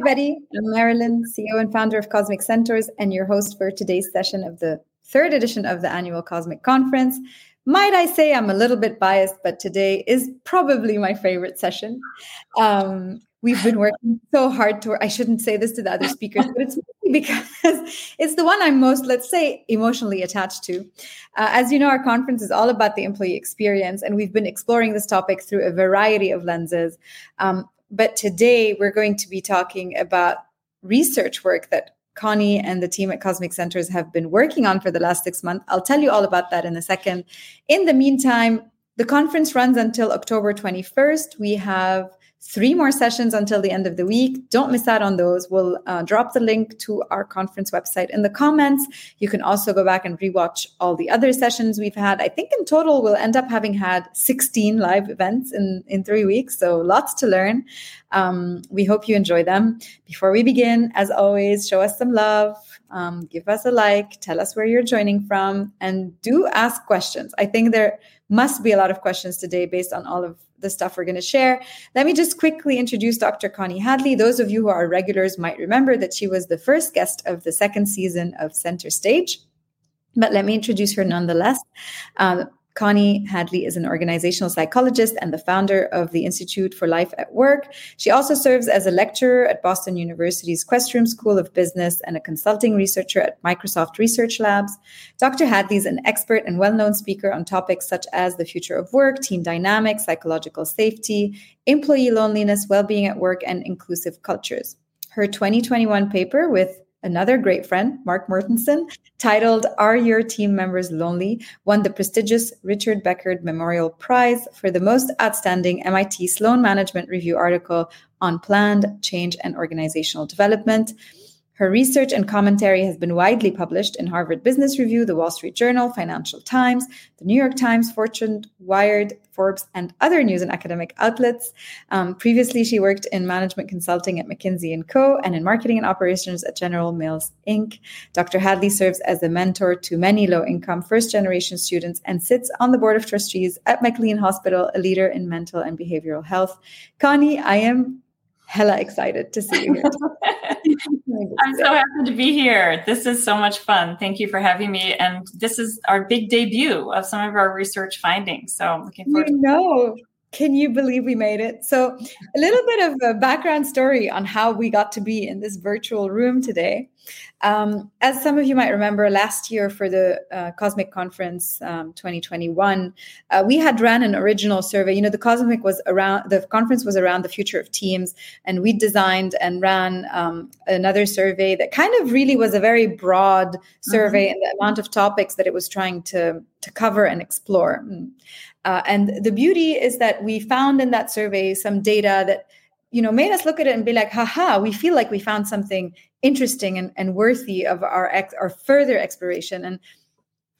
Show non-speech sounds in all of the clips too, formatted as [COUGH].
everybody. I'm Marilyn, CEO and founder of Cosmic Centaurs, and your host for today's session of the third edition of the annual Cosmic Conference. Might I say I'm a little bit biased, but today is probably my favorite session. Um, we've been working so hard to, I shouldn't say this to the other [LAUGHS] speakers, but it's because it's the one I'm most, let's say, emotionally attached to. Uh, as you know, our conference is all about the employee experience, and we've been exploring this topic through a variety of lenses. Um, but today we're going to be talking about research work that Connie and the team at Cosmic Centaurs have been working on for the last six months. I'll tell you all about that in a second. In the meantime, the conference runs until October 21st. We have three more sessions until the end of the week. Don't miss out on those. We'll uh, drop the link to our conference website in the comments. You can also go back and rewatch all the other sessions we've had. I think in total, we'll end up having had 16 live events in, in three weeks. So lots to learn. Um, we hope you enjoy them. Before we begin, as always, show us some love. Um, give us a like, tell us where you're joining from, and do ask questions. I think there must be a lot of questions today based on all of the stuff we're going to share. Let me just quickly introduce Dr. Connie Hadley. Those of you who are regulars might remember that she was the first guest of the second season of Center Stage. But let me introduce her nonetheless. Um, Connie Hadley is an organizational psychologist and the founder of the Institute for Life at Work. She also serves as a lecturer at Boston University's Questrom School of Business and a consulting researcher at Microsoft Research Labs. Dr. Hadley is an expert and well known speaker on topics such as the future of work, team dynamics, psychological safety, employee loneliness, well being at work, and inclusive cultures. Her 2021 paper with another great friend, Mark Mortensen, titled Are Your Team Members Lonely? won the prestigious Richard Beckhard Memorial Prize for the most outstanding MIT Sloan Management Review article on planned change and organizational development. Her research and commentary has been widely published in Harvard Business Review, The Wall Street Journal, Financial Times, The New York Times, Fortune, Wired, Forbes, and other news and academic outlets. Um, previously, she worked in management consulting at McKinsey & Co. and in marketing and operations at General Mills Inc. Dr. Hadley serves as a mentor to many low-income first-generation students and sits on the board of trustees at McLean Hospital, a leader in mental and behavioral health. Connie, I am hella excited to see you [LAUGHS] here. I'm so happy to be here. This is so much fun. Thank you for having me. And this is our big debut of some of our research findings. So I'm looking forward. You know, can you believe we made it? So, a little bit of a background story on how we got to be in this virtual room today. Um, as some of you might remember, last year for the uh, Cosmic Conference um, 2021, uh, we had ran an original survey. You know, the Cosmic was around, the conference was around the future of teams, and we designed and ran um, another survey that kind of really was a very broad survey mm-hmm. in the amount of topics that it was trying to, to cover and explore. Uh, and the beauty is that we found in that survey some data that you know made us look at it and be like haha we feel like we found something interesting and, and worthy of our ex- our further exploration. And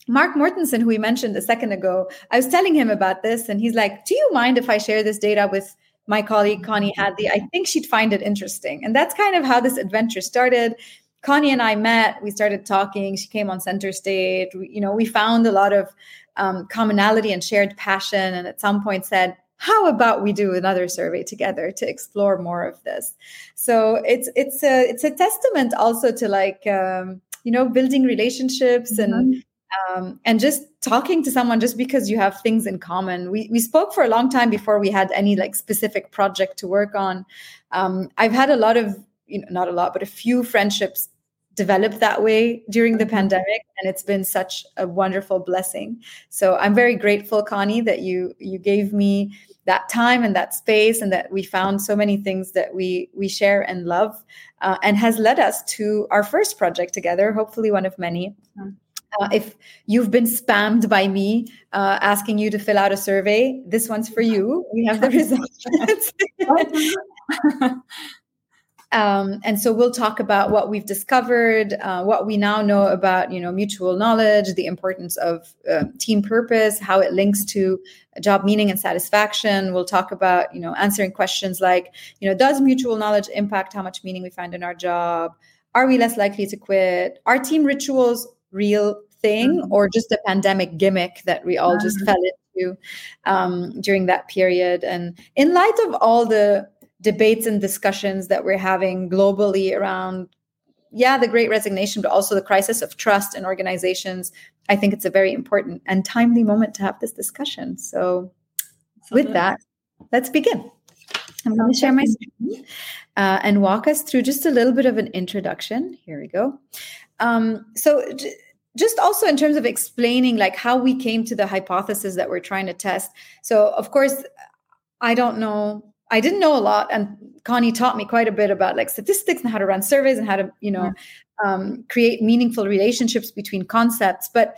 mark mortensen who we mentioned a second ago i was telling him about this and he's like do you mind if i share this data with my colleague connie hadley? I think she'd find it interesting. And that's kind of how this adventure started. Connie and i met we started talking she came on center stage. We, you know we found a lot of um, commonality and shared passion and at some point said how about we do another survey together to explore more of this? So it's it's a it's a testament also to like um, you know building relationships mm-hmm. and um, and just talking to someone just because you have things in common. We we spoke for a long time before we had any like specific project to work on. Um, i've had a lot of you know not a lot but a few friendships developed that way during the mm-hmm. pandemic and it's been such a wonderful blessing so i'm very grateful connie that you you gave me that time and that space and that we found so many things that we we share and love uh, and has led us to our first project together hopefully one of many mm-hmm. uh, if you've been spammed by me uh, asking you to fill out a survey, this one's for you. We have the [LAUGHS] results. [LAUGHS] Um, and so we'll talk about what we've discovered, uh, what we now know about, you know, mutual knowledge, the importance of uh, team purpose, how it links to job meaning and satisfaction. We'll talk about, you know, answering questions like, you know, does mutual knowledge impact how much meaning we find in our job? Are we less likely to quit? Are team rituals real thing mm-hmm. or just a pandemic gimmick that we all just mm-hmm. fell into um, during that period? And in light of all the debates and discussions that we're having globally around yeah the great resignation but also the crisis of trust in organizations. I think it's a very important and timely moment to have this discussion. So with that let's begin. I'm going to share my screen uh, and walk us through just a little bit of an introduction. Here we go. Um, so j- just also in terms of explaining like how we came to the hypothesis that we're trying to test. So of course i don't know I didn't know a lot, and Connie taught me quite a bit about like statistics and how to run surveys and how to, you know, um, create meaningful relationships between concepts. But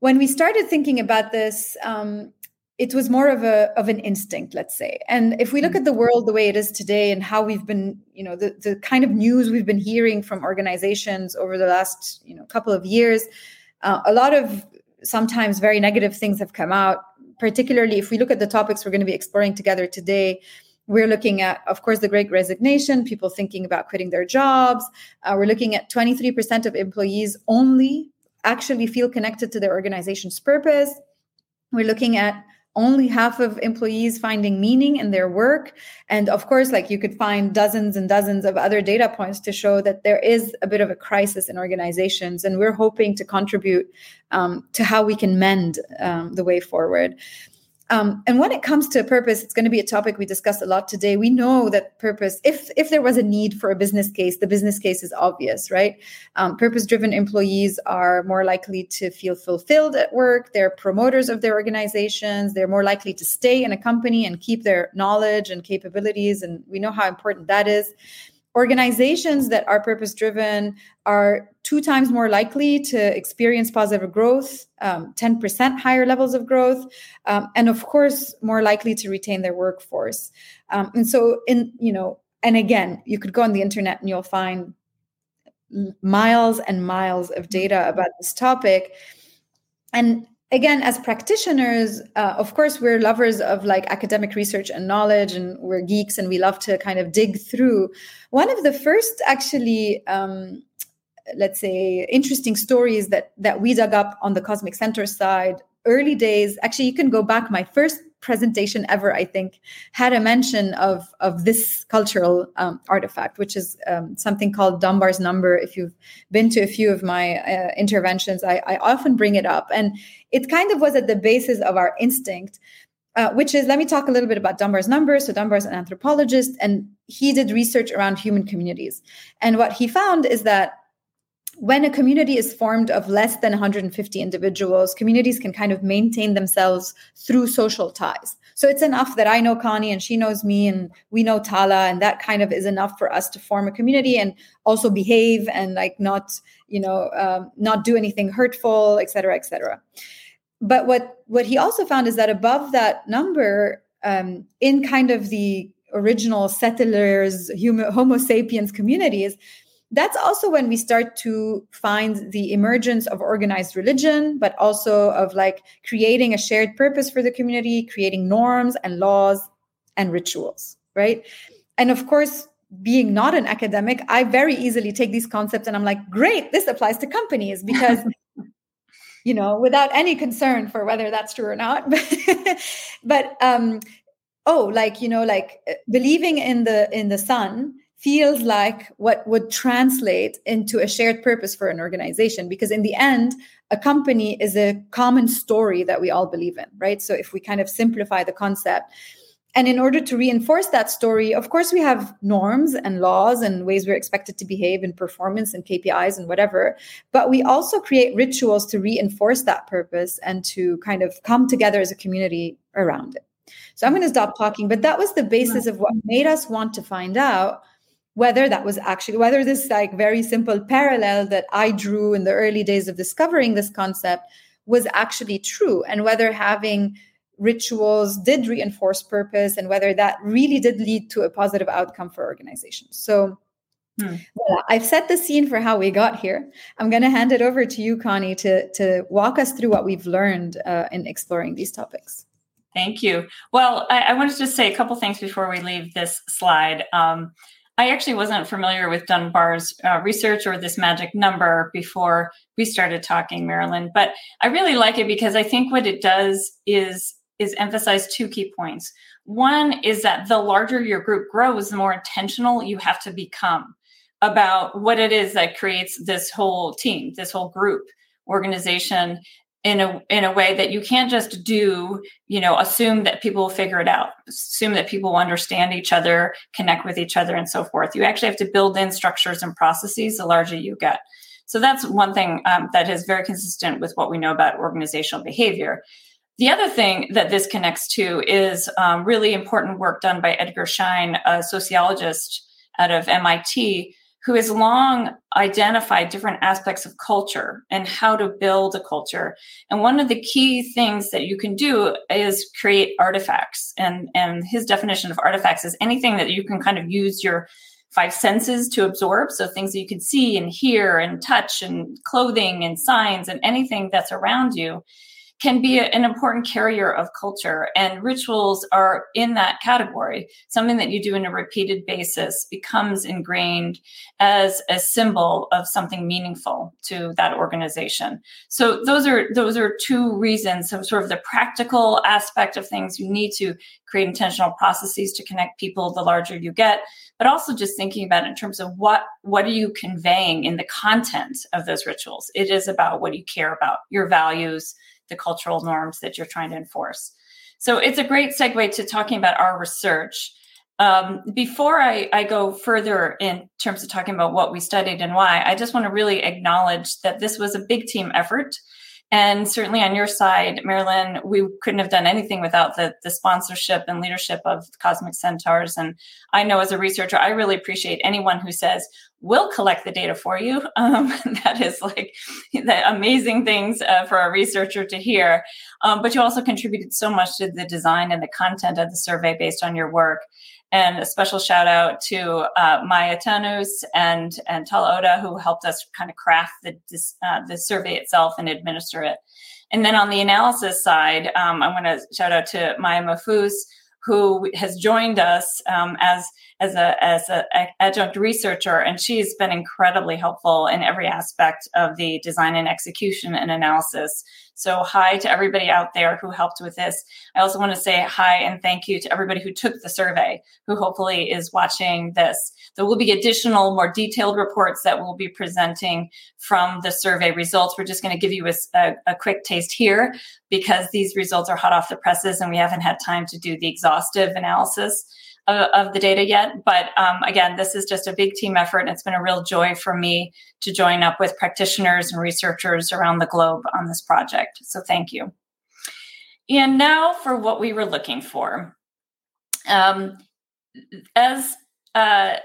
when we started thinking about this, um, it was more of a of an instinct, let's say. And if we look mm. at the world the way it is today and how we've been, you know, the the kind of news we've been hearing from organizations over the last, you know, couple of years, uh, a lot of sometimes very negative things have come out particularly if we look at the topics we're going to be exploring together today we're looking at, of course, the great resignation, people thinking about quitting their jobs. Uh, we're looking at 23% of employees only actually feel connected to their organization's purpose. We're looking at only half of employees finding meaning in their work. And of course, like you could find dozens and dozens of other data points to show that there is a bit of a crisis in organizations. And we're hoping to contribute um, to how we can mend um, the way forward. Um, and when it comes to purpose, it's going to be a topic we discuss a lot today. We know that purpose, if if there was a need for a business case, the business case is obvious, right? Um, purpose-driven employees are more likely to feel fulfilled at work. They're promoters of their organizations. They're more likely to stay in a company and keep their knowledge and capabilities. And we know how important that is. Organizations that are purpose driven are two times more likely to experience positive growth, um, 10% higher levels of growth, um, and of course, more likely to retain their workforce. Um, and so, in, you know, and again, you could go on the internet and you'll find miles and miles of data about this topic. And again as practitioners uh, of course we're lovers of like academic research and knowledge and we're geeks and we love to kind of dig through one of the first actually um, let's say interesting stories that that we dug up on the cosmic centaurs side early days actually you can go back my first presentation ever, I think, had a mention of of this cultural um, artifact, which is um, something called Dunbar's number. If you've been to a few of my uh, interventions, I, I often bring it up, and it kind of was at the basis of our instinct. Uh, which is let me talk a little bit about Dunbar's number. So Dunbar's an anthropologist, and he did research around human communities. And what he found is that when a community is formed of less than 150 individuals, communities can kind of maintain themselves through social ties. So it's enough that I know Connie and she knows me and we know Tala, and that kind of is enough for us to form a community and also behave and like not, you know, um, not do anything hurtful, et cetera, et cetera. But what what he also found is that above that number, um, in kind of the original settlers, Homo sapiens communities, that's also when we start to find the emergence of organized religion, but also of like creating a shared purpose for the community, creating norms and laws and rituals, right? And of course, being not an academic, I very easily take these concepts and I'm like, great, this applies to companies because. [LAUGHS] you know without any concern for whether that's true or not [LAUGHS] but um oh like you know like believing in the in the sun feels like what would translate into a shared purpose for an organization because in the end a company is a common story that we all believe in right? So if we kind of simplify the concept. And in order to reinforce that story of course we have norms and laws and ways we're expected to behave in performance and kpis and whatever. But we also create rituals to reinforce that purpose and to kind of come together as a community around it. So i'm going to stop talking but that was the basis of what made us want to find out whether that was actually whether this like very simple parallel that i drew in the early days of discovering this concept was actually true and whether having rituals did reinforce purpose and whether that really did lead to a positive outcome for organizations so hmm. well, i've set the scene for how we got here i'm going to hand it over to you connie to, to walk us through what we've learned uh, in exploring these topics Thank you. Well, I, I, wanted to say a couple things before we leave this slide. Um, I actually wasn't familiar with Dunbar's uh, research or this magic number before we started talking, Marilyn. But I really like it because I think what it does is is emphasize two key points. One is that the larger your group grows, the more intentional you have to become about what it is that creates this whole team, this whole group organization in a in a way that you can't just do you know assume that people will figure it out assume that people will understand each other connect with each other and so forth. You actually have to build in structures and processes the larger you get. So that's one thing um, that is very consistent with what we know about organizational behavior. The other thing that this connects to is um, really important work done by edgar schein a sociologist out of mit who has long identified different aspects of culture and how to build a culture. And one of the key things that you can do is create artifacts. And, and his definition of artifacts is anything that you can kind of use your five senses to absorb. So things that you can see and hear and touch and clothing and signs and anything that's around you can be an important carrier of culture. And rituals are in that category. Something that you do in a repeated basis becomes ingrained as a symbol of something meaningful to that organization. So those are those are two reasons. So sort of the practical aspect of things, you need to create intentional processes to connect people the larger you get but also just thinking about in terms of what what are you conveying in the content of those rituals it is about what you care about your values the cultural norms that you're trying to enforce. So it's a great segue to talking about our research. Um, before I, I, go further in terms of talking about what we studied and why, I just want to really acknowledge that this was a big team effort. And certainly on your side, Marilyn, we couldn't have done anything without the, the sponsorship and leadership of Cosmic Centaurs. And I know as a researcher, I really appreciate anyone who says, we'll collect the data for you. [LAUGHS] Um, that is like the amazing things uh, for a researcher to hear. Um, but you also contributed so much to the design and the content of the survey based on your work. And a special shout out to uh, Maya Tanus and, and Tal Oda, who helped us kind of craft the, uh, the survey itself and administer it. And then on the analysis side, um, I want to shout out to Maya Mahfouz, who has joined us um, as as a as a, a adjunct researcher, and she's been incredibly helpful in every aspect of the design and execution and analysis. So, hi to everybody out there who helped with this. I also want to say hi and thank you to everybody who took the survey, who hopefully is watching this. There will be additional, more detailed reports that we'll be presenting from the survey results. We're just going to give you a, a, a quick taste here because these results are hot off the presses and we haven't had time to do the exhaustive analysis of, of the data yet. But um, again, this is just a big team effort, and it's been a real joy for me to join up with practitioners and researchers around the globe on this project. So thank you. And now for what we were looking for. Um, as uh,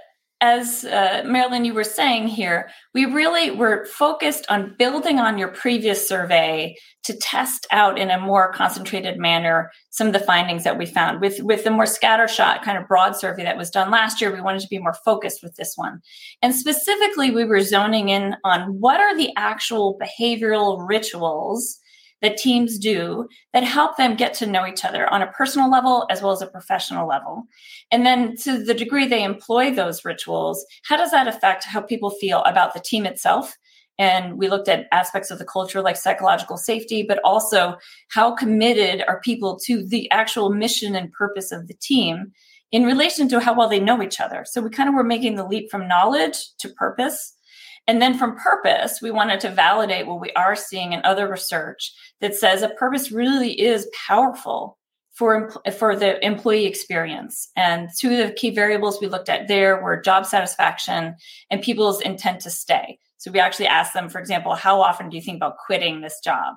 as uh, Marilyn, you were saying here, we really were focused on building on your previous survey to test out in a more concentrated manner some of the findings that we found. With with the more scattershot kind of broad survey that was done last year, we wanted to be more focused with this one. And specifically, we were zoning in on what are the actual behavioral rituals that teams do that help them get to know each other on a personal level as well as a professional level. And then to the degree they employ those rituals, how does that affect how people feel about the team itself? And we looked at aspects of the culture like psychological safety, but also how committed are people to the actual mission and purpose of the team in relation to how well they know each other. So we kind of were making the leap from knowledge to purpose and then from purpose, we wanted to validate what we are seeing in other research that says a purpose really is powerful for, for the employee experience. And two of the key variables we looked at there were job satisfaction and people's intent to stay. So we actually asked them, for example, how often do you think about quitting this job?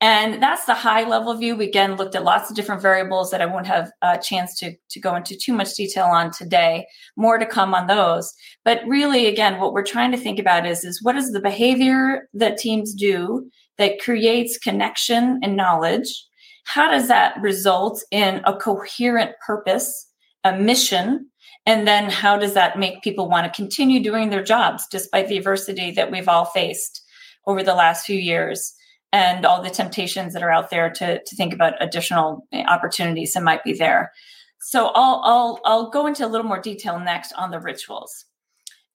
And that's the high level view. We again looked at lots of different variables that I won't have a chance to, to go into too much detail on today. More to come on those. But really, again, what we're trying to think about is, is what is the behavior that teams do that creates connection and knowledge? How does that result in a coherent purpose, a mission? And then how does that make people want to continue doing their jobs despite the adversity that we've all faced over the last few years? And all the temptations that are out there to, to think about additional opportunities that might be there. So I'll, I'll, I'll go into a little more detail next on the rituals.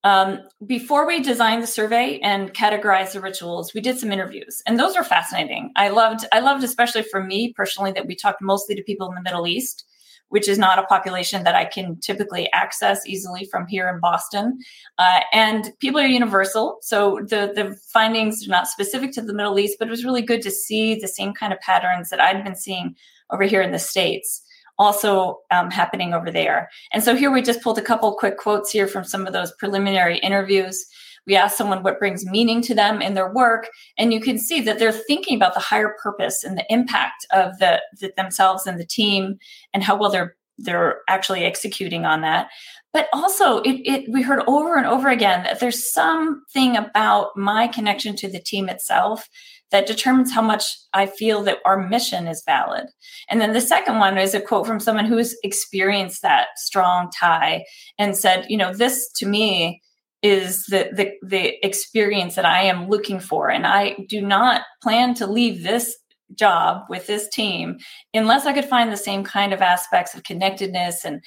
Um, before we designed the survey and categorized the rituals, we did some interviews, and those are fascinating. I loved, I loved, especially for me personally, that we talked mostly to people in the Middle East, which is not a population that I can typically access easily from here in Boston. Uh, and people are universal. So the, the findings are not specific to the Middle East, but it was really good to see the same kind of patterns that I'd been seeing over here in the States also um, happening over there. And so here we just pulled a couple quick quotes here from some of those preliminary interviews. We ask someone what brings meaning to them in their work, and you can see that they're thinking about the higher purpose and the impact of the, the themselves and the team, and how well they're they're actually executing on that. But also, it, it we heard over and over again that there's something about my connection to the team itself that determines how much I feel that our mission is valid. And then the second one is a quote from someone who's experienced that strong tie and said, you know, this to me is the, the the experience that I am looking for. And I do not plan to leave this job with this team unless I could find the same kind of aspects of connectedness and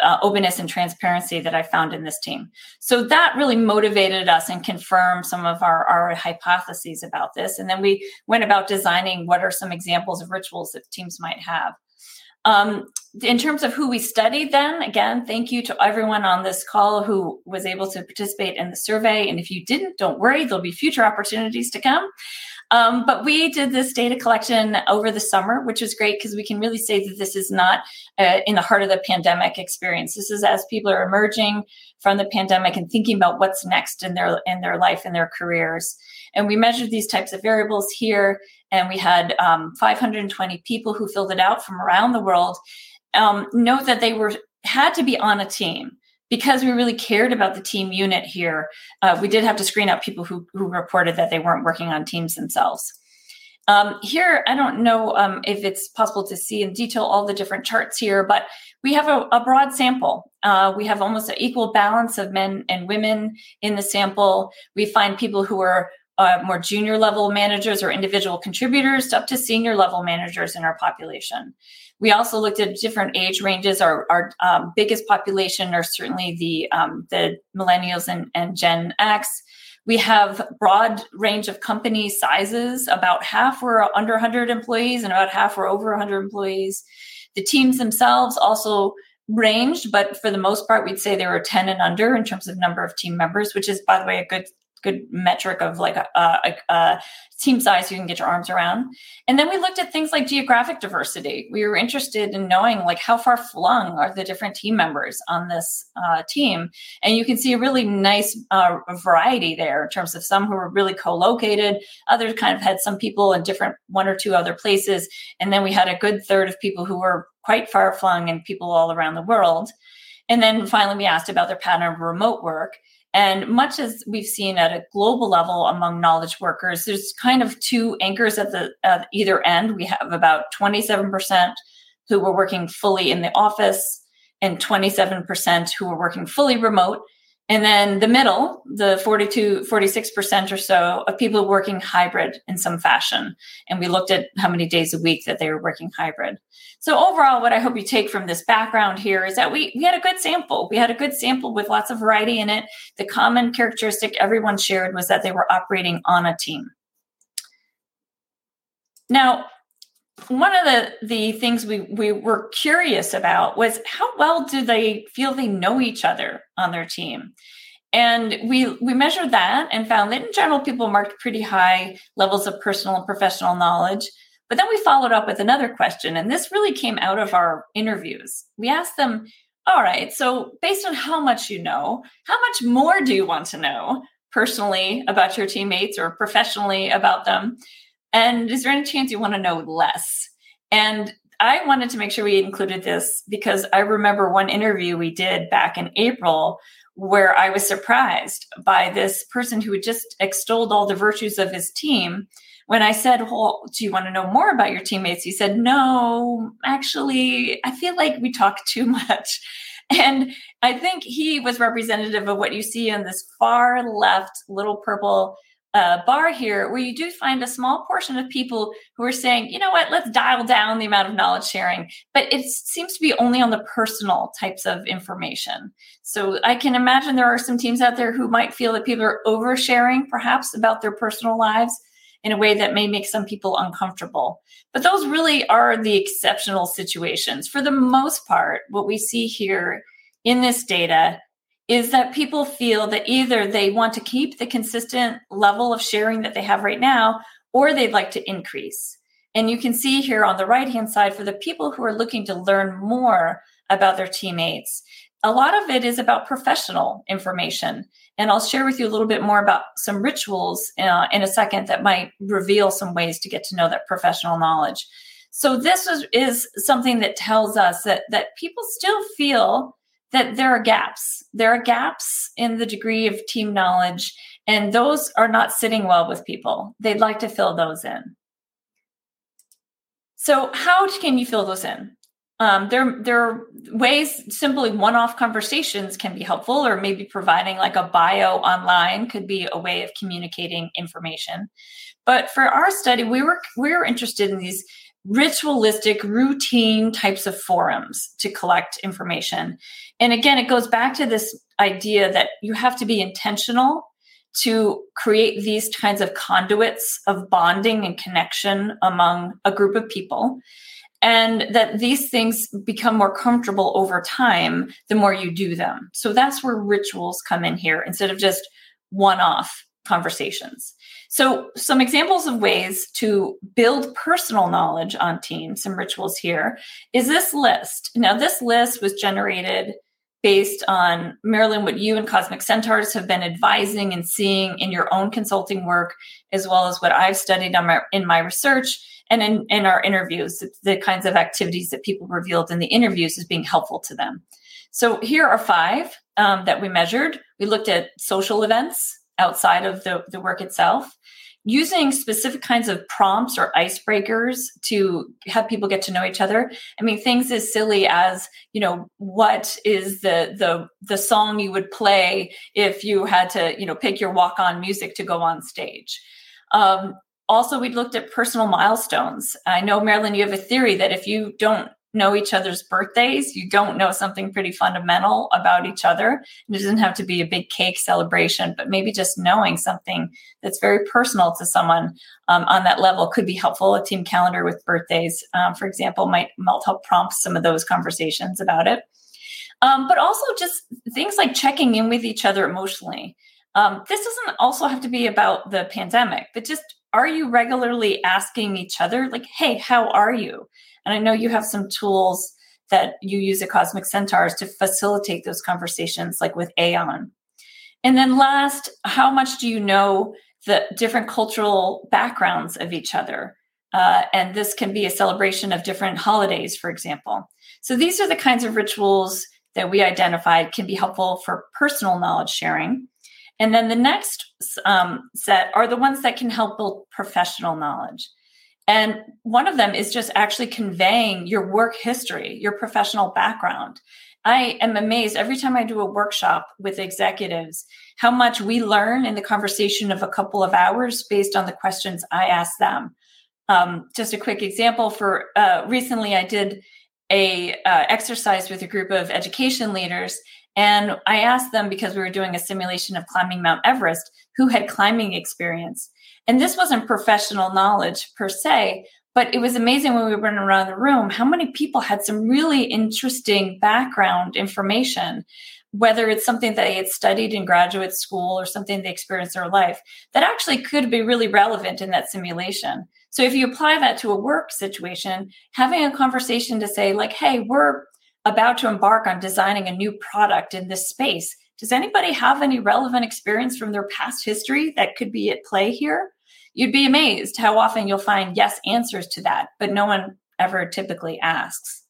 uh, openness and transparency that I found in this team. So that really motivated us and confirmed some of our, our hypotheses about this. And then we went about designing what are some examples of rituals that teams might have. Um, in terms of who we studied, then again, thank you to everyone on this call who was able to participate in the survey. And if you didn't, don't worry, there'll be future opportunities to come. Um, but we did this data collection over the summer, which was great because we can really say that this is not uh, in the heart of the pandemic experience. This is as people are emerging from the pandemic and thinking about what's next in their in their life and their careers. And we measured these types of variables here, and we had um, 520 people who filled it out from around the world. Um, note that they were had to be on a team because we really cared about the team unit here, uh, we did have to screen out people who, who reported that they weren't working on teams themselves. Um, here, I don't know um, if it's possible to see in detail all the different charts here, but we have a, a broad sample. Uh, we have almost an equal balance of men and women in the sample. We find people who are uh, more junior level managers or individual contributors up to senior level managers in our population. We also looked at different age ranges. Our, our um, biggest population are certainly the um, the millennials and, and Gen X. We have broad range of company sizes. About half were under 100 employees, and about half were over 100 employees. The teams themselves also ranged, but for the most part, we'd say they were 10 and under in terms of number of team members, which is, by the way, a good good metric of like a, a, a, team size you can get your arms around. And then we looked at things like geographic diversity. We were interested in knowing like how far flung are the different team members on this uh, team, and you can see a really nice uh, variety there in terms of some who were really co-located, others kind of had some people in different one or two other places, and then we had a good third of people who were quite far flung and people all around the world. And then finally, we asked about their pattern of remote work. And much as we've seen at a global level among knowledge workers, there's kind of two anchors at the at either end. We have about 27% who were working fully in the office and 27% who were working fully remote. And then the middle, the 42, 46% or so of people working hybrid in some fashion. And we looked at how many days a week that they were working hybrid. So overall, what I hope you take from this background here is that we, we had a good sample. We had a good sample with lots of variety in it. The common characteristic everyone shared was that they were operating on a team. Now, one of the the things we we were curious about was how well do they feel they know each other on their team? And we we measured that and found that in general people marked pretty high levels of personal and professional knowledge. But then we followed up with another question and this really came out of our interviews. We asked them all right so based on how much you know how much more do you want to know personally about your teammates or professionally about them and is there any chance you want to know less? And I wanted to make sure we included this because I remember one interview we did back in April where I was surprised by this person who had just extolled all the virtues of his team. When I said, Well, do you want to know more about your teammates? He said, No, actually, I feel like we talk too [LAUGHS] much. And I think he was representative of what you see in this far left little purple uh, bar here where you do find a small portion of people who are saying, you know what, let's dial down the amount of knowledge sharing. But it seems to be only on the personal types of information. So I can imagine there are some teams out there who might feel that people are oversharing perhaps about their personal lives. in a way that may make some people uncomfortable. But those really are the exceptional situations. For the most part, what we see here in this data is that people feel that either they want to keep the consistent level of sharing that they have right now, or they'd like to increase. And you can see here on the right hand side for the people who are looking to learn more about their teammates, a lot of it is about professional information. And I'll share with you a little bit more about some rituals uh, in a second that might reveal some ways to get to know that professional knowledge. So this is, is something that tells us that that people still feel that there are gaps. There are gaps in the degree of team knowledge, and those are not sitting well with people. They'd like to fill those in. So, how can you fill those in? Um, there, there are ways simply one-off conversations can be helpful, or maybe providing like a bio online could be a way of communicating information. But for our study, we were we were interested in these ritualistic, routine types of forums to collect information. And again, it goes back to this idea that you have to be intentional to create these kinds of conduits of bonding and connection among a group of people and that these things become more comfortable over time the more you do them. So that's where rituals come in here instead of just one off conversations. So, some examples of ways to build personal knowledge on teams, some rituals here, is this list. Now, this list was generated based on Marilyn, what you and Cosmic Centaurs have been advising and seeing in your own consulting work, as well as what I've studied my, in my research and in, in our interviews, the kinds of activities that people revealed in the interviews as being helpful to them. So here are five um, that we measured. We looked at social events outside of the, the work itself, using specific kinds of prompts or icebreakers to have people get to know each other. I mean, things as silly as, you know, what is the the the song you would play if you had to, you know, pick your walk-on music to go on stage. Um, also, we looked at personal milestones. I know, Marilyn, you have a theory that if you don't know each other's birthdays, you don't know something pretty fundamental about each other. It doesn't have to be a big cake celebration, but maybe just knowing something that's very personal to someone um, on that level could be helpful. A team calendar with birthdays, um, for example, might, might help prompt some of those conversations about it. Um, but also just things like checking in with each other emotionally. Um, this doesn't also have to be about the pandemic, but just are you regularly asking each other, like, hey, how are you? And I know you have some tools that you use at Cosmic Centaurs to facilitate those conversations, like with Aeon. And then last, how much do you know the different cultural backgrounds of each other? Uh, and this can be a celebration of different holidays, for example. So these are the kinds of rituals that we identified can be helpful for personal knowledge sharing. And then the next um, set are the ones that can help build professional knowledge. And one of them is just actually conveying your work history, your professional background. I am amazed every time I do a workshop with executives how much we learn in the conversation of a couple of hours based on the questions I ask them. Um, just a quick example for uh, recently, I did a uh, exercise with a group of education leaders, and I asked them because we were doing a simulation of climbing Mount Everest who had climbing experience. And this wasn't professional knowledge per se, but it was amazing when we went around the room how many people had some really interesting background information, whether it's something that they had studied in graduate school or something they experienced in their life that actually could be really relevant in that simulation. So if you apply that to a work situation, having a conversation to say, like, hey, we're about to embark on designing a new product in this space. Does anybody have any relevant experience from their past history that could be at play here? You'd be amazed how often you'll find yes answers to that, but no one ever typically asks.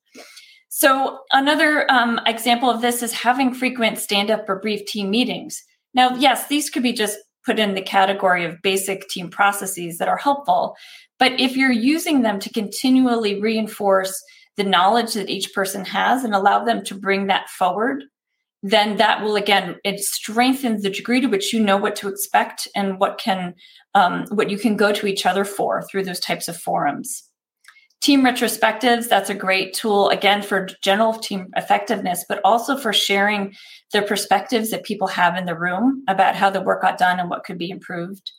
So, another um, example of this is having frequent stand up or brief team meetings. Now, yes, these could be just put in the category of basic team processes that are helpful. But if you're using them to continually reinforce the knowledge that each person has and allow them to bring that forward then that will again it strengthens the degree to which you know what to expect and what can um, what you can go to each other for through those types of forums team retrospectives that's a great tool again for general team effectiveness but also for sharing the perspectives that people have in the room about how the work got done and what could be improved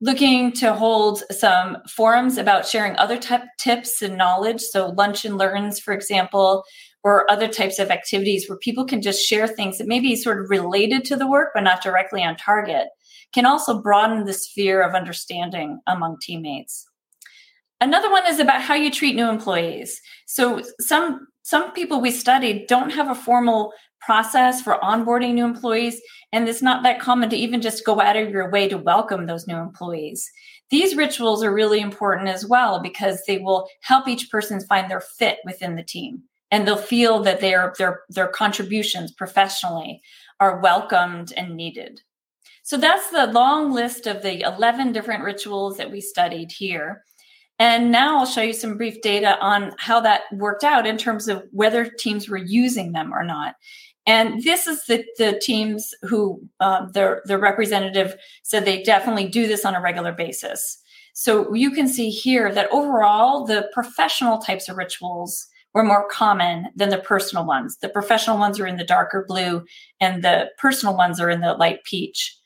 looking to hold some forums about sharing other type tips and knowledge. So lunch and learns, for example, or other types of activities where people can just share things that may be sort of related to the work, but not directly on target, can also broaden the sphere of understanding among teammates. Another one is about how you treat new employees. So some some people we studied don't have a formal process for onboarding new employees, and it's not that common to even just go out of your way to welcome those new employees. These rituals are really important as well because they will help each person find their fit within the team and they'll feel that their their their contributions professionally are welcomed and needed. So that's the long list of the 11 different rituals that we studied here. And now I'll show you some brief data on how that worked out in terms of whether teams were using them or not. And this is the, the teams who uh, their, their representative said they definitely do this on a regular basis. So you can see here that overall, the professional types of rituals were more common than the personal ones. The professional ones are in the darker blue, and the personal ones are in the light peach.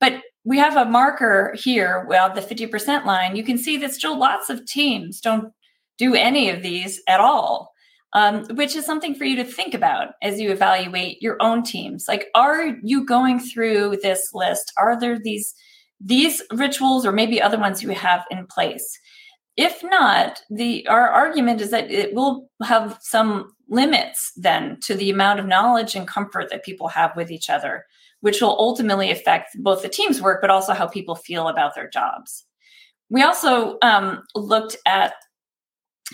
But we have a marker here, well, the 50% line. You can see that still lots of teams don't do any of these at all, um, which is something for you to think about as you evaluate your own teams. Like, are you going through this list? Are there these these rituals or maybe other ones you have in place? If not, the our argument is that it will have some limits then to the amount of knowledge and comfort that people have with each other which will ultimately affect both the team's work, but also how people feel about their jobs. We also um, looked at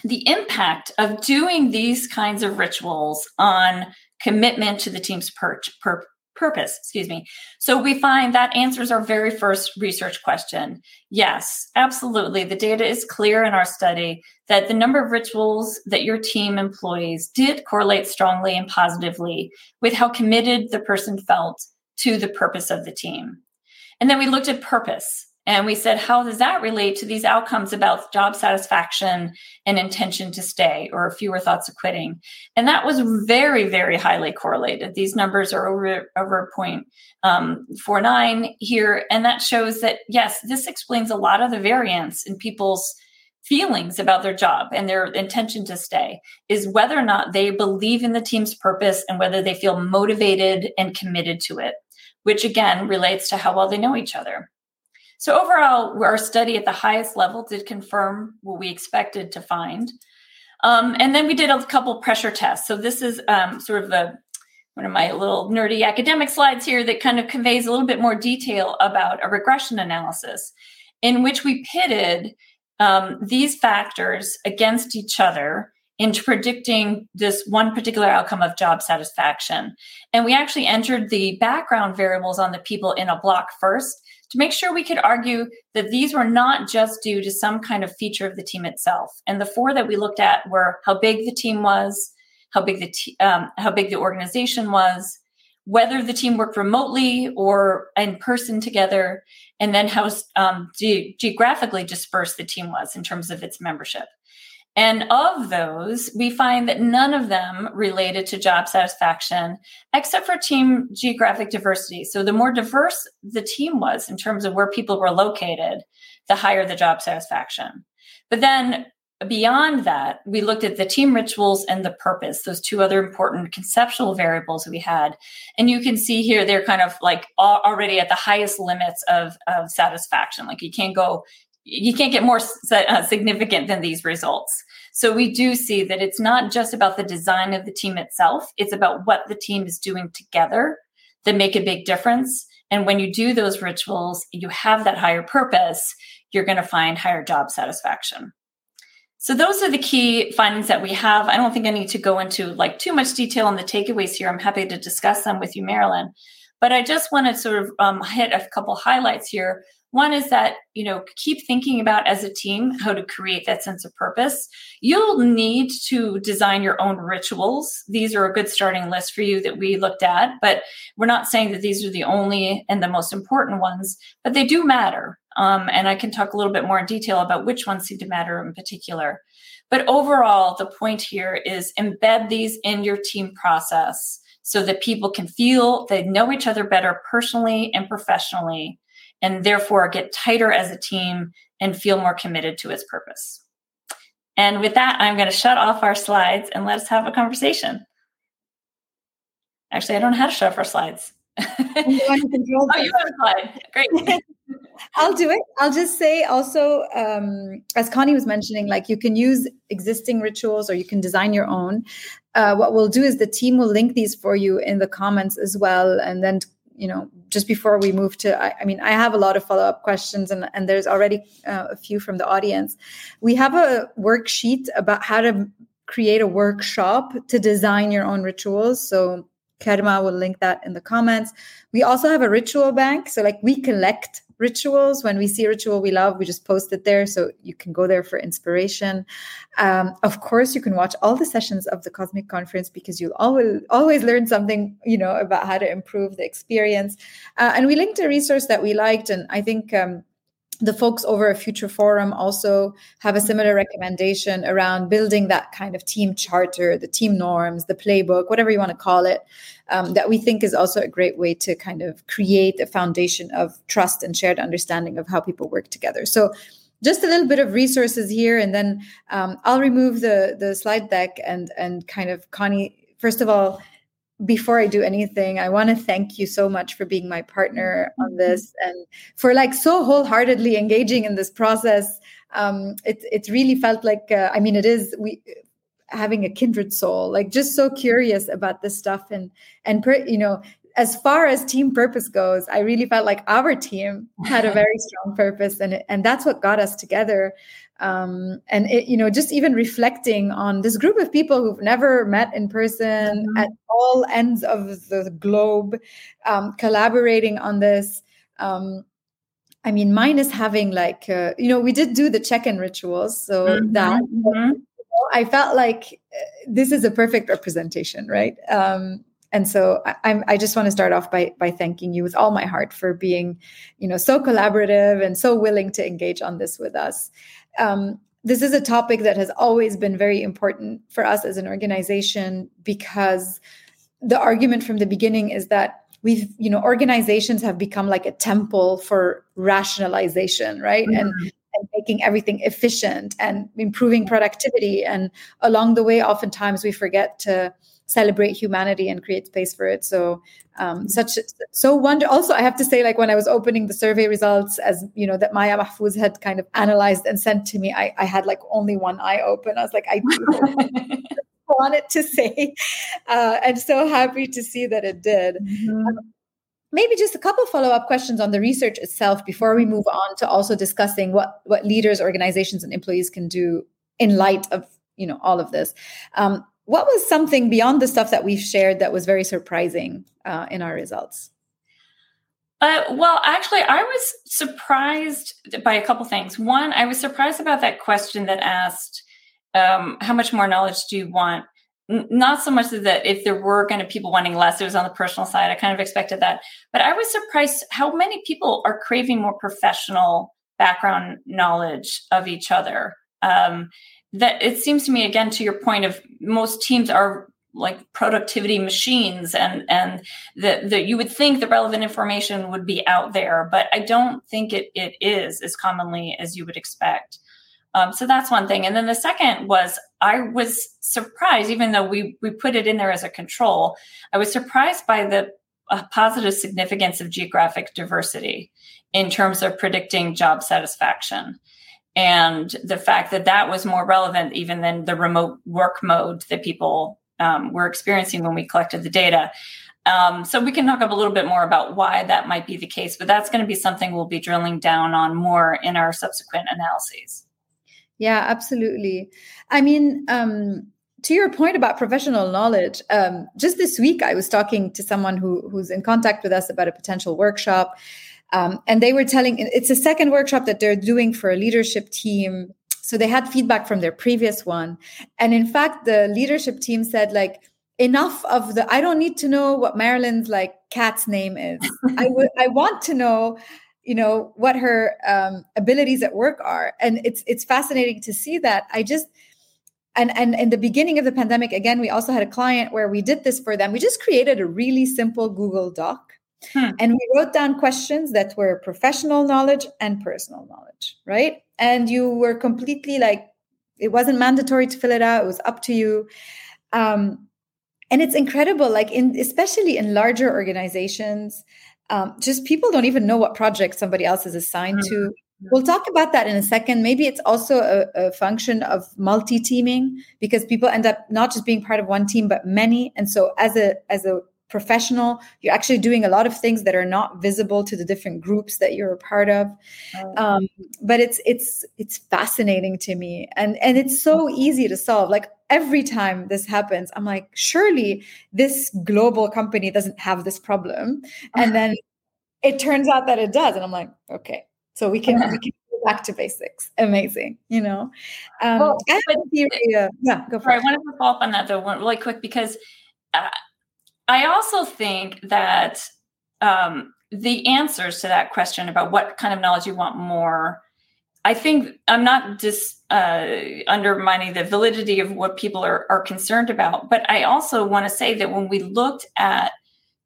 the impact of doing these kinds of rituals on commitment to the team's per- per- purpose excuse me. So we find that answers our very first research question. Yes absolutely. The data is clear in our study that the number of rituals that your team employs did correlate strongly and positively with how committed the person felt to the purpose of the team. And then we looked at purpose and we said, how does that relate to these outcomes about job satisfaction and intention to stay or fewer thoughts of quitting? And that was very, very highly correlated. These numbers are over, over 0.49 um, here. And that shows that, yes, this explains a lot of the variance in people's feelings about their job and their intention to stay is whether or not they believe in the team's purpose and whether they feel motivated and committed to it which again relates to how well they know each other. So, overall, our study at the highest level did confirm what we expected to find. Um, and then we did a couple pressure tests. So, this is um, sort of a one of my little nerdy academic slides here that kind of conveys a little bit more detail about a regression analysis in which we pitted um, these factors against each other into predicting this one particular outcome of job satisfaction. And we actually entered the background variables on the people in a block first to make sure we could argue that these were not just due to some kind of feature of the team itself. And the four that we looked at were how big the team was, how big the um, how big the organization was, whether the team worked remotely or in person together, and then how um, ge- geographically dispersed the team was in terms of its membership. And of those, we find that none of them related to job satisfaction, except for team geographic diversity. So the more diverse the team was in terms of where people were located, the higher the job satisfaction. But then beyond that, we looked at the team rituals and the purpose, those two other important conceptual variables we had. And you can see here, they're kind of like already at the highest limits of, of satisfaction. Like you can't go, you can't get more uh, significant than these results. So we do see that it's not just about the design of the team itself, it's about what the team is doing together that make a big difference. And when you do those rituals, you have that higher purpose, you're going to find higher job satisfaction. So those are the key findings that we have. I don't think I need to go into like too much detail on the takeaways here. I'm happy to discuss them with you, Marilyn. But I just want to sort of um, hit a couple highlights here one is that, you know, keep thinking about as a team how to create that sense of purpose. You'll need to design your own rituals. These are a good starting list for you that we looked at, but we're not saying that these are the only and the most important ones, but they do matter. Um, and I can talk a little bit more in detail about which ones seem to matter in particular. But overall, the point here is embed these in your team process so that people can feel they know each other better personally and professionally and therefore get tighter as a team and feel more committed to its purpose. And with that, I'm going to shut off our slides and let us have a conversation. Actually, I don't know how to shut off our slides. [LAUGHS] oh, you have a slide. Great. [LAUGHS] I'll do it. I'll just say also, um, as Connie was mentioning, like you can use existing rituals or you can design your own. Uh, what we'll do is the team will link these for you in the comments as well. And then, you know, just before we move to, I, I mean, I have a lot of follow up questions and, and there's already uh, a few from the audience. We have a worksheet about how to create a workshop to design your own rituals. So Kerma will link that in the comments. We also have a ritual bank. So, like, we collect rituals. When we see a ritual we love, we just post it there. So, you can go there for inspiration. Um, of course, you can watch all the sessions of the Cosmic Conference because you'll always, always learn something, you know, about how to improve the experience. Uh, and we linked a resource that we liked. And I think, um, the folks over at Future Forum also have a similar recommendation around building that kind of team charter, the team norms, the playbook, whatever you want to call it, um, that we think is also a great way to kind of create a foundation of trust and shared understanding of how people work together. So, just a little bit of resources here, and then um, I'll remove the the slide deck and and kind of Connie. First of all, before I do anything, I want to thank you so much for being my partner on mm-hmm. this and for like so wholeheartedly engaging in this process. Um, it it really felt like uh, I mean it is we having a kindred soul, like just so curious about this stuff and and per, you know as far as team purpose goes, I really felt like our team had a [LAUGHS] very strong purpose, and and that's what got us together um, and it, you know just even reflecting on this group of people who've never met in person mm-hmm. at all ends of the globe um, collaborating on this um, i mean mine is having like uh, you know we did do the check-in rituals so mm-hmm. that mm-hmm. i felt like uh, this is a perfect representation right um, and so I, I just want to start off by by thanking you with all my heart for being you know so collaborative and so willing to engage on this with us. Um, this is a topic that has always been very important for us as an organization because the argument from the beginning is that we've you know organizations have become like a temple for rationalization right? Mm-hmm. and, and making everything efficient and improving productivity. And along the way oftentimes we forget to celebrate humanity and create space for it. So um, such so wonder. Also, I have to say, like when I was opening the survey results, as you know, that Maya Mahfouz had kind of analyzed and sent to me, I, I had like only one eye open. I was like, I [LAUGHS] [LAUGHS] wanted to say, uh, and so happy to see that it did. Mm-hmm. Um, maybe just a couple follow-up questions on the research itself before we move on to also discussing what what leaders organizations and employees can do in light of you know all of this um, what was something beyond the stuff that we've shared that was very surprising uh, in our results? Uh, well, actually, I was surprised by a couple things. One, I was surprised about that question that asked, um, "How much more knowledge do you want?" N- not so much that if there were going to people wanting less, it was on the personal side. I kind of expected that, but I was surprised how many people are craving more professional background knowledge of each other. Um, that it seems to me again to your point of most teams are like productivity machines and and that that you would think the relevant information would be out there but i don't think it it is as commonly as you would expect. Um, so that's one thing. And then the second was i was surprised even though we we put it in there as a control i was surprised by the uh, positive significance of geographic diversity in terms of predicting job satisfaction and the fact that that was more relevant even than the remote work mode that people um, were experiencing when we collected the data. Um, so we can talk up a little bit more about why that might be the case, but that's going to be something we'll be drilling down on more in our subsequent analyses. Yeah, absolutely. I mean, um, to your point about professional knowledge, um, just this week I was talking to someone who who's in contact with us about a potential workshop, um, and they were telling it's a second workshop that they're doing for a leadership team. So they had feedback from their previous one. And in fact, the leadership team said, like, enough of the, I don't need to know what Marilyn's like cat's name is. I [LAUGHS] would, I want to know, you know, what her um, abilities at work are. And it's, it's fascinating to see that. I just, and and in the beginning of the pandemic again we also had a client where we did this for them we just created a really simple google doc Hmm. And we wrote down questions that were professional knowledge and personal knowledge, right? And you were completely like, it wasn't mandatory to fill it out, it was up to you. Um, and it's incredible, like in especially in larger organizations, um, just people don't even know what project somebody else is assigned hmm. to. We'll talk about that in a second. Maybe it's also a, a function of multi teaming because people end up not just being part of one team, but many. And so, as a as a professional. You're actually doing a lot of things that are not visible to the different groups that you're a part of. Oh. um, but it's it's it's fascinating to me. And and it's so easy to solve. Like every time this happens i'm like surely this global company doesn't have this problem. And then [LAUGHS] it turns out that it does. And i'm like okay so we can we [LAUGHS] can go back to basics. Amazing you know? Um well, but, theory, uh, yeah go for it. i wanted to follow up on that though one really quick because uh, I also think that um, the answers to that question about what kind of knowledge you want more, I think I'm not just uh, undermining the validity of what people are, are concerned about, but I also want to say that when we looked at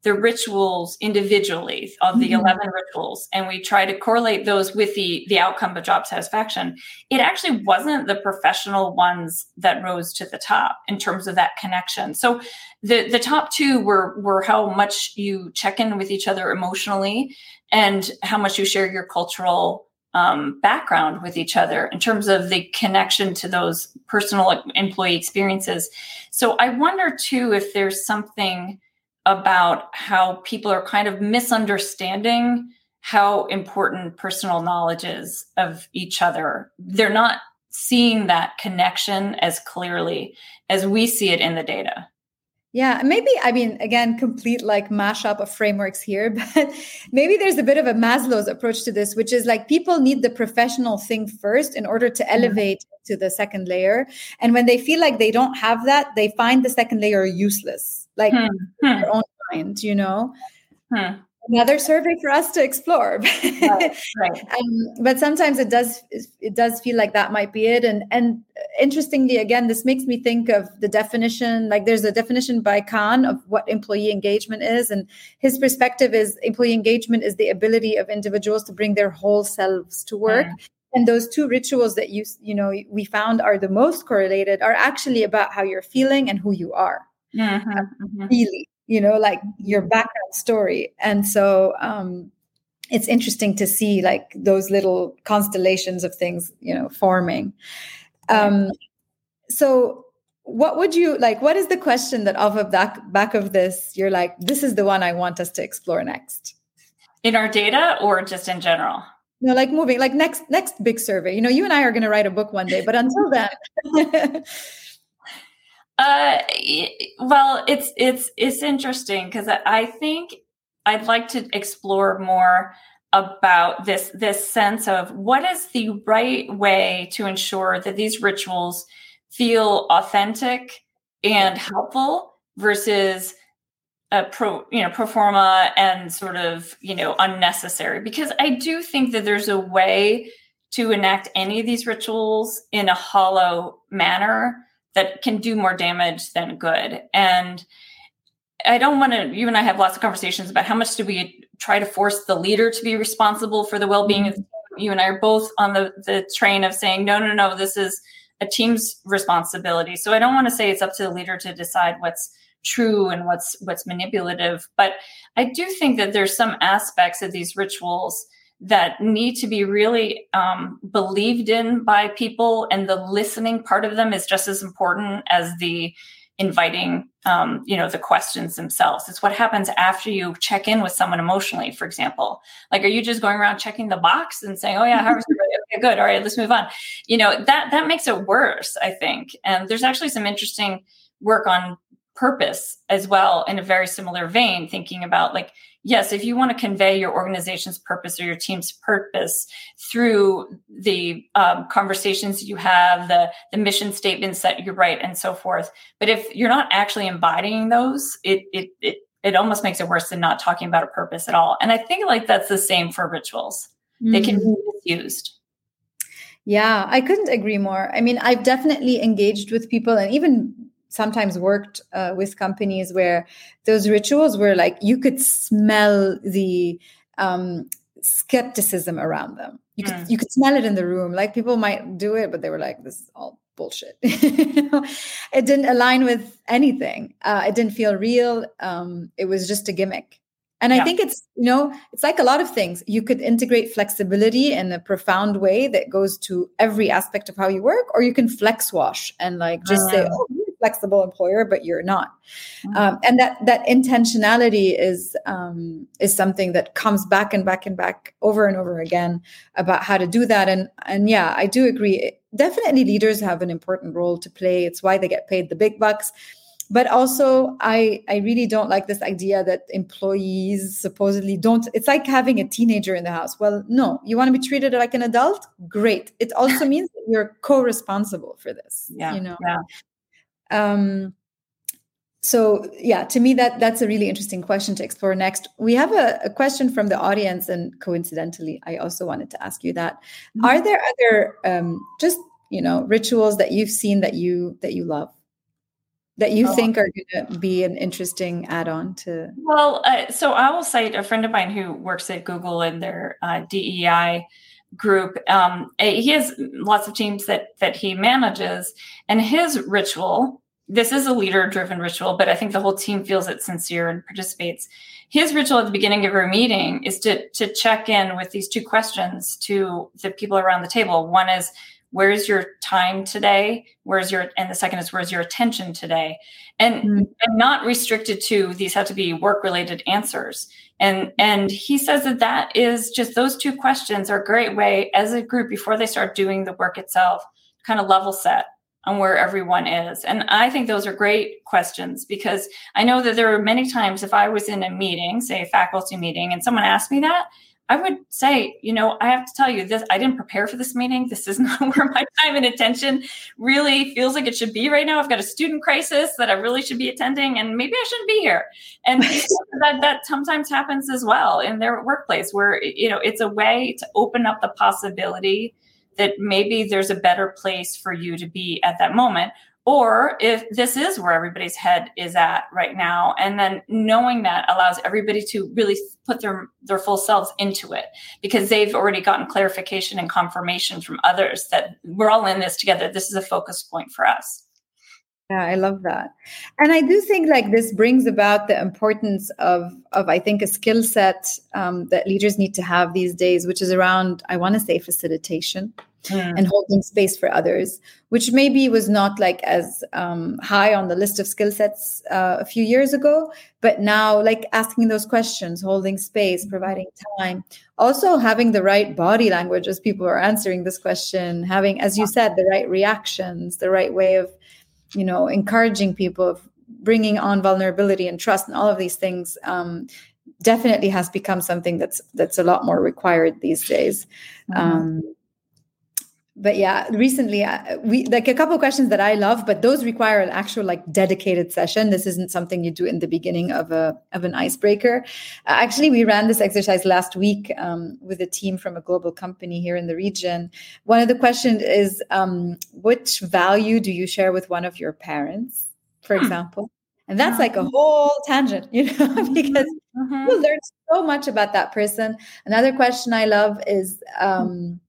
the rituals individually of the mm-hmm. 11 rituals and we try to correlate those with the the outcome of job satisfaction it actually wasn't the professional ones that rose to the top in terms of that connection so the the top two were were how much you check in with each other emotionally and how much you share your cultural um, background with each other in terms of the connection to those personal employee experiences so i wonder too if there's something about how people are kind of misunderstanding how important personal knowledge is of each other. They're not seeing that connection as clearly as we see it in the data. Yeah, maybe I mean again, complete like mashup of frameworks here, [LAUGHS] but maybe there's a bit of a Maslow's approach to this, which is like people need the professional thing first in order to mm-hmm. elevate mm-hmm. to the second layer. And when they feel like they don't have that, they find the second layer useless like hmm. hmm. their own mind, you know. Hmm. Another survey for us to explore. [LAUGHS] right, right. Um, but sometimes it does it does feel like that might be it. And and interestingly, again, this makes me think of the definition. Like there's a definition by Kahn of what employee engagement is, and his perspective is employee engagement is the ability of individuals to bring their whole selves to work. Hmm and those two rituals that you you know we found are the most correlated are actually about how you're feeling and who you are mm-hmm, mm-hmm. really you know like your background story. And so um it's interesting to see like those little constellations of things you know forming. Um so what would you like what is the question that off of that back of this you're like this is the one i want us to explore next in our data or just in general? No like moving like next next big survey. You know you and i are going to write a book one day but until then [LAUGHS] [LAUGHS] Uh, well, it's it's it's interesting because I think I'd like to explore more about this this sense of what is the right way to ensure that these rituals feel authentic and helpful versus a pro you know pro forma and sort of you know unnecessary. Because i do think that there's a way to enact any of these rituals in a hollow manner that can do more damage than good. And I don't want to, you and I have lots of conversations about how much do we try to force the leader to be responsible for the well being mm-hmm. You and I are both on the, the train of saying, no, no, no, this is a team's responsibility. So I don't want to say it's up to the leader to decide what's true and what's what's manipulative but i do think that there's some aspects of these rituals that need to be really um, believed in by people and the listening part of them is just as important as the inviting um, you know the questions themselves. It's what happens after you check in with someone emotionally for example. Like are you just going around checking the box and saying oh yeah how's [LAUGHS] okay good. All right let's move on. You know that that makes it worse i think. And there's actually some interesting work on purpose as well in a very similar vein thinking about like yes, if you want to convey your organization's purpose or your team's purpose through the um, conversations you have, the the mission statements that you write, and so forth. But if you're not actually embodying those, it it it it almost makes it worse than not talking about a purpose at all. And I think like that's the same for rituals. Mm-hmm. They can be mm. misused. Yeah, I couldn't agree more. I mean, I've definitely engaged with people and even sometimes worked uh, with companies where those rituals were like you could smell the um, skepticism around them. You could mm. you could smell it in the room. Like people might do it, but they were like, "This is all bullshit." [LAUGHS] it didn't align with anything. Uh, it didn't feel real. Um, it was just a gimmick. And yeah. I think it's, you know, it's like a lot of things. You could integrate flexibility in a profound way that goes to every aspect of how you work, or you can flex wash and like just say, oh, flexible employer, but you're not. Mm-hmm. Um, and that that intentionality is um, is something that comes back and back and back over and over again about how to do that. And and yeah, I do agree. Definitely, leaders have an important role to play. It's why they get paid the big bucks but also i i really don't like this idea that employees supposedly don't it's like having a teenager in the house well no you want to be treated like an adult great it also [LAUGHS] means that you're co-responsible for this yeah you know yeah um, so yeah, to me that that's a really interesting question to explore next. We have a, a question from the audience, and coincidentally, I also wanted to ask you that: mm-hmm. Are there other um, just you know rituals that you've seen that you that you love? that you oh. think are going to be an interesting add-on to well uh, so i will cite a friend of mine who works at google in their uh, dei group. Um, eh, he has lots of teams that that he manages, and his ritual. This is a leader-driven ritual, but I think the whole team feels it sincere and participates. His ritual at the beginning of our meeting is to to check in with these two questions to the people around the table. One is where's your time today where's your and the second is where's your attention today and, mm-hmm. and not restricted to these have to be work related answers and and he says that that is just those two questions are a great way as a group before they start doing the work itself kind of level set on where everyone is and i think those are great questions because i know that there are many times if i was in a meeting say a faculty meeting and someone asked me that I would say, you know, I have to tell you this, I didn't prepare for this meeting. This is [LAUGHS] not where my time and attention really feels like it should be right now. I've got a student crisis that I really should be attending and maybe I shouldn't be here. And [LAUGHS] that, that sometimes happens as well in their workplace where, you know, it's a way to open up the possibility that maybe there's a better place for you to be at that moment or if this is where everybody's head is at right now and then knowing that allows everybody to really put their their full selves into it because they've already gotten clarification and confirmation from others that we're all in this together. This is a focus point for us yeah i love that and i do think like this brings about the importance of of i think a skill set um, that leaders need to have these days which is around i want to say facilitation mm. and holding space for others, which maybe was not like as um, high on the list of skill sets uh, a few years ago. But now, like asking those questions, holding space, providing time, also having the right body language as people are answering this question, having, as you said, the right reactions, the right way of, you know, encouraging people, bringing on vulnerability and trust, and all of these things. Um, definitely has become something that's that's a lot more required these days. Mm-hmm. Um, but yeah recently uh, we like a couple questions that i love but those require an actual like dedicated session this isn't something you do in the beginning of a of an icebreaker uh, actually we ran this exercise last week um, with a team from a global company here in the region one of the questions is um, which value do you share with one of your parents for hmm. example and that's like a mm-hmm. whole tangent [LAUGHS] you know because mm-hmm. you learn so much about that person another question i love is um,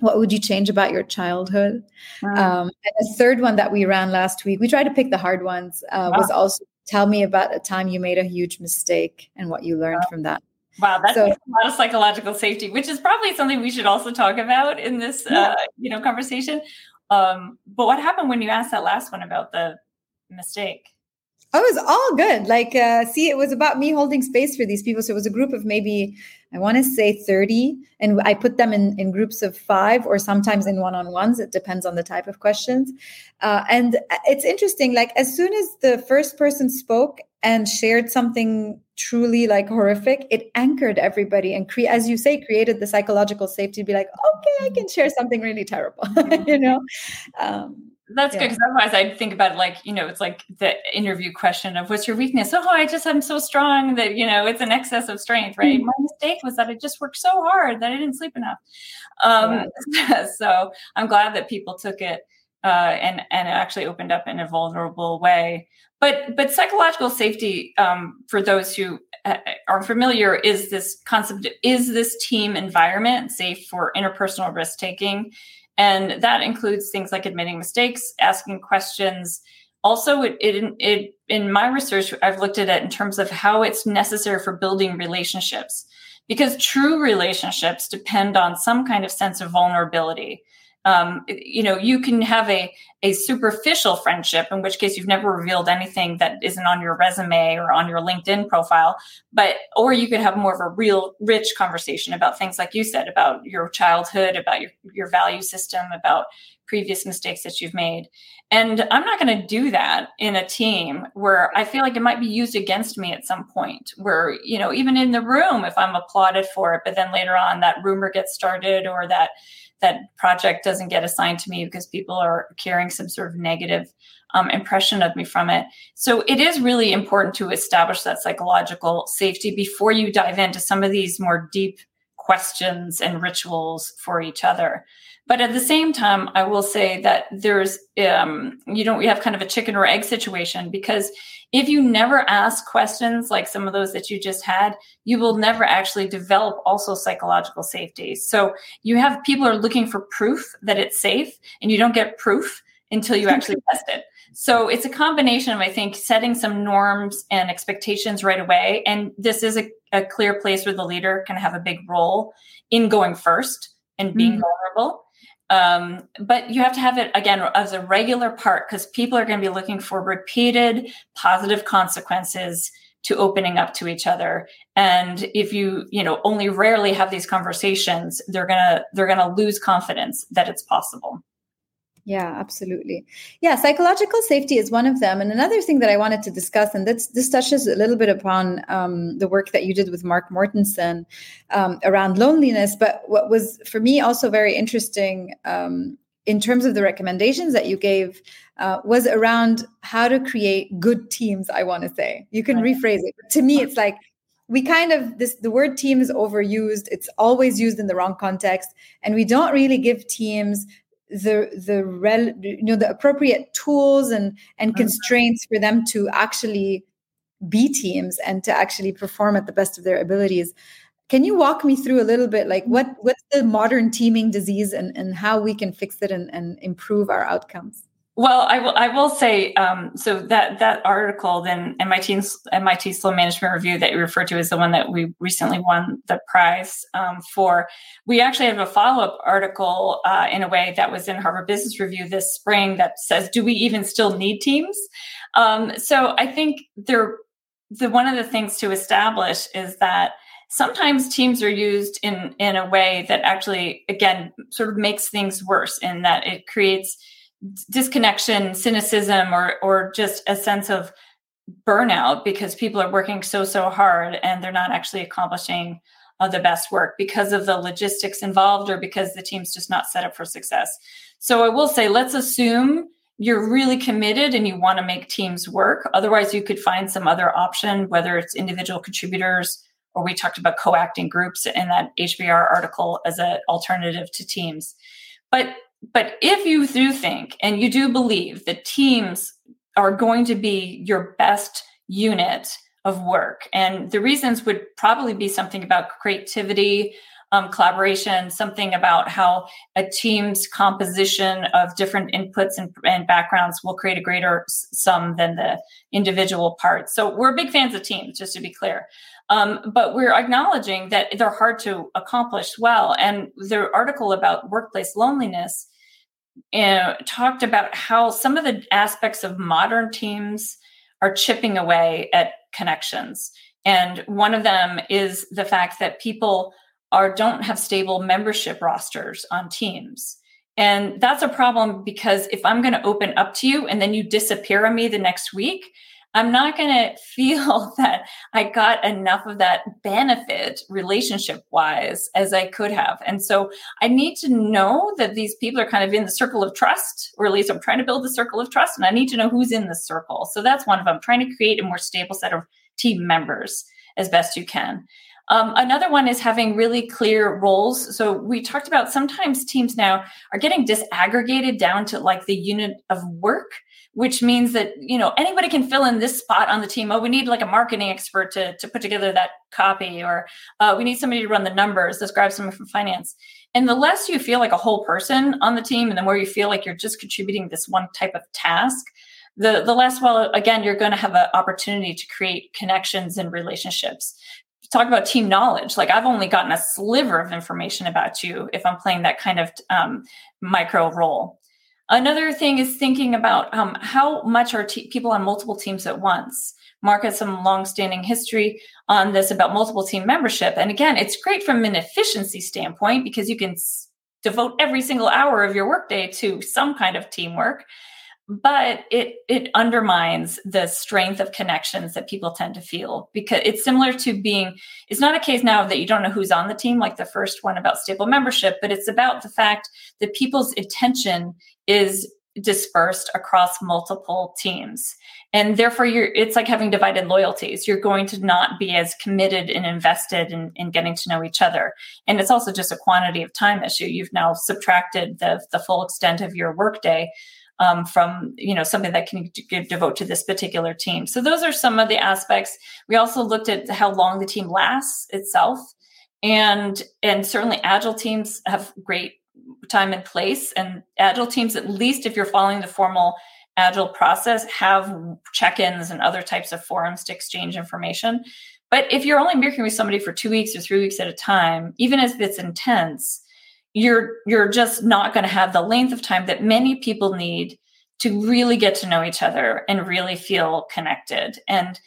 what would you change about your childhood? Wow. Um, and the third one that we ran last week, we tried to pick the hard ones, uh, wow. was also tell me about a time you made a huge mistake and what you learned wow. from that. Wow, that's so, a lot of psychological safety, which is probably something we should also talk about in this, yeah. uh, you know, conversation. Um, but what happened when you asked that last one about the mistake? Oh, it was all good. Like, uh, see, it was about me holding space for these people. So it was a group of maybe, I want to say 30. And I put them in, in groups of five or sometimes in one on ones. It depends on the type of questions. Uh, and it's interesting. Like, as soon as the first person spoke and shared something truly like horrific, it anchored everybody and, cre- as you say, created the psychological safety to be like, okay, I can share something really terrible, [LAUGHS] you know? Um, that's yeah. good because otherwise I'd think about it like, you know, it's like the interview question of what's your weakness? Oh, I just am so strong that, you know, it's an excess of strength, right? Mm-hmm. My mistake was that I just worked so hard that I didn't sleep enough. Um, yeah. [LAUGHS] so I'm glad that people took it uh, and and it actually opened up in a vulnerable way. But but psychological safety um, for those who uh, are familiar is this concept: is this team environment safe for interpersonal risk taking? And that includes things like admitting mistakes, asking questions. Also, it, it, it in my research, I've looked at it in terms of how it's necessary for building relationships because true relationships depend on some kind of sense of vulnerability um, you know you can have a a superficial friendship in which case you've never revealed anything that isn't on your resume or on your linkedin profile but or you could have more of a real rich conversation about things like you said about your childhood about your your value system about previous mistakes that you've made. And i'm not going to do that in a team where i feel like it might be used against me at some point where you know even in the room if i'm applauded for it but then later on that rumor gets started or that that project doesn't get assigned to me because people are carrying some sort of negative um, impression of me from it. So it is really important to establish that psychological safety before you dive into some of these more deep questions and rituals for each other. But at the same time, I will say that there's, um, you know, we have kind of a chicken or egg situation because if you never ask questions like some of those that you just had, you will never actually develop also psychological safety. So you have people are looking for proof that it's safe, and you don't get proof until you actually [LAUGHS] test it. So it's a combination of, I think, setting some norms and expectations right away. And this is a, a clear place where the leader can have a big role in going first and being mm-hmm. vulnerable. Um, but you have to have it again as a regular part because people are going to be looking for repeated positive consequences to opening up to each other. And if you you know only rarely have these conversations they're gonna they're gonna lose confidence that it's possible yeah, absolutely. Yeah, psychological safety is one of them. And another thing that I wanted to discuss, and this, this touches a little bit upon um, the work that you did with Mark Mortensen um, around loneliness. But what was for me also very interesting um, in terms of the recommendations that you gave uh, was around how to create good teams, I want to say. You can rephrase it. But to me, it's like, we kind of this the word team is overused it's always used in the wrong context and we don't really give teams the the rel, you know the appropriate tools and and mm-hmm. constraints for them to actually be teams and to actually perform at the best of their abilities. Can you walk me through a little bit like what what's the modern teaming disease and and how we can fix it and, and improve our outcomes well, I will. I will say um, so that that article, then MIT MIT Sloan Management Review that you referred to is the one that we recently won the prize um, for. We actually have a follow up article uh, in a way that was in Harvard Business Review this spring that says, "Do we even still need teams?" Um, so I think there, the one of the things to establish is that sometimes teams are used in in a way that actually, again, sort of makes things worse in that it creates disconnection, cynicism, or or just a sense of burnout because people are working so so hard and they're not actually accomplishing uh, the best work because of the logistics involved or because the team's just not set up for success. So I will say, let's assume you're really committed and you want to make teams work. Otherwise, you could find some other option, whether it's individual contributors or we talked about co-acting groups in that HBR article as an alternative to teams. But but if you do think and you do believe that teams are going to be your best unit of work, and the reasons would probably be something about creativity, um, collaboration, something about how a team's composition of different inputs and, and, backgrounds will create a greater sum than the individual parts. So we're big fans of teams, just to be clear. Um, but we're acknowledging that they're hard to accomplish well. And the article about workplace loneliness uh, talked about how some of the aspects of modern teams are chipping away at connections. And one of them is the fact that people are don't have stable membership rosters on teams. And that's a problem because if I'm going to open up to you and then you disappear on me the next week, I'm not going [LAUGHS] to feel that I got enough of that benefit relationship wise as I could have. And so I need to know that these people are kind of in the circle of trust, or at least I'm trying to build the circle of trust, and I need to know who's in the circle. So that's one of them, trying to create a more stable set of team members as best you can. Um, another one is having really clear roles. So we talked about sometimes teams now are getting disaggregated down to like the unit of work which means that you know anybody can fill in this spot on the team. Oh, we need like a marketing expert to to put together that copy, or uh, we need somebody to run the numbers. Let's grab someone from finance. And the less you feel like a whole person on the team, and the more you feel like you're just contributing this one type of task, the the less well again you're going to have an opportunity to create connections and relationships talk about team knowledge like i've only gotten a sliver of information about you if i'm playing that kind of um, micro role Another thing is thinking about um, how much are te- people on multiple teams at once. Mark has some longstanding history on this about multiple team membership. And again, it's great from an efficiency standpoint because you can s- devote every single hour of your workday to some kind of teamwork but it it undermines the strength of connections that people tend to feel because it's similar to being it's not a case now that you don't know who's on the team like the first one about stable membership but it's about the fact that people's attention is dispersed across multiple teams. And therefore you're it's like having divided loyalties. You're going to not be as committed and invested in, in getting to know each other. And it's also just a quantity of time issue. You've now subtracted the, the full extent of your workday um, from you know something that can give, devote to this particular team. So those are some of the aspects. We also looked at how long the team lasts itself, and and certainly agile teams have great time and place. And agile teams, at least if you're following the formal agile process, have check-ins and other types of forums to exchange information. But if you're only working with somebody for two weeks or three weeks at a time, even if it's intense, you're you're just not going to have the length of time that many people need to really get to know each other and really feel connected. And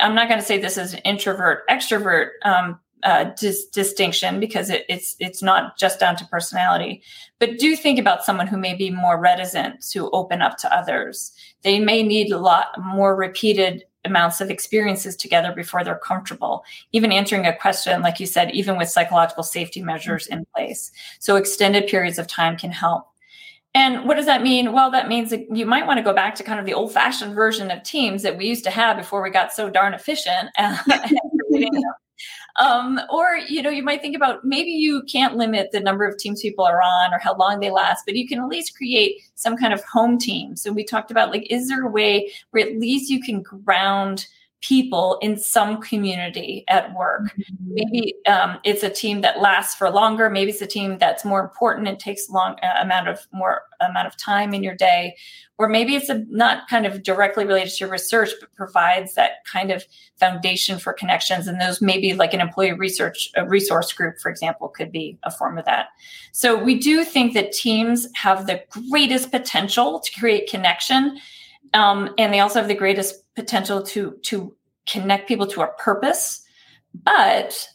i'm not going to say this is an introvert extrovert um, uh, dis- distinction because it, it's it's not just down to personality but do think about someone who may be more reticent to open up to others. They may need a lot more repeated amounts of experiences together before they're comfortable. Even answering a question, like you said, even with psychological safety measures in place. So extended periods of time can help. And what does that mean? Well, that means that you might want to go back to kind of the old fashioned version of teams that we used to have before we got so darn efficient. [LAUGHS] Um, or you know, you might think about maybe you can't limit the number of teams people are on or how long they last, but you can at least create some kind of home team. So we talked about like, is there a way where at least you can ground people in some community at work. Mm-hmm. Maybe um, it's a team that lasts for longer. Maybe it's a team that's more important and takes a long uh, amount of more amount of time in your day. Or maybe it's a, not kind of directly related to research, but provides that kind of foundation for connections. And those maybe like an employee research resource group, for example, could be a form of that. So we do think that teams have the greatest potential to create connection um, and they also have the greatest potential to to connect people to a purpose but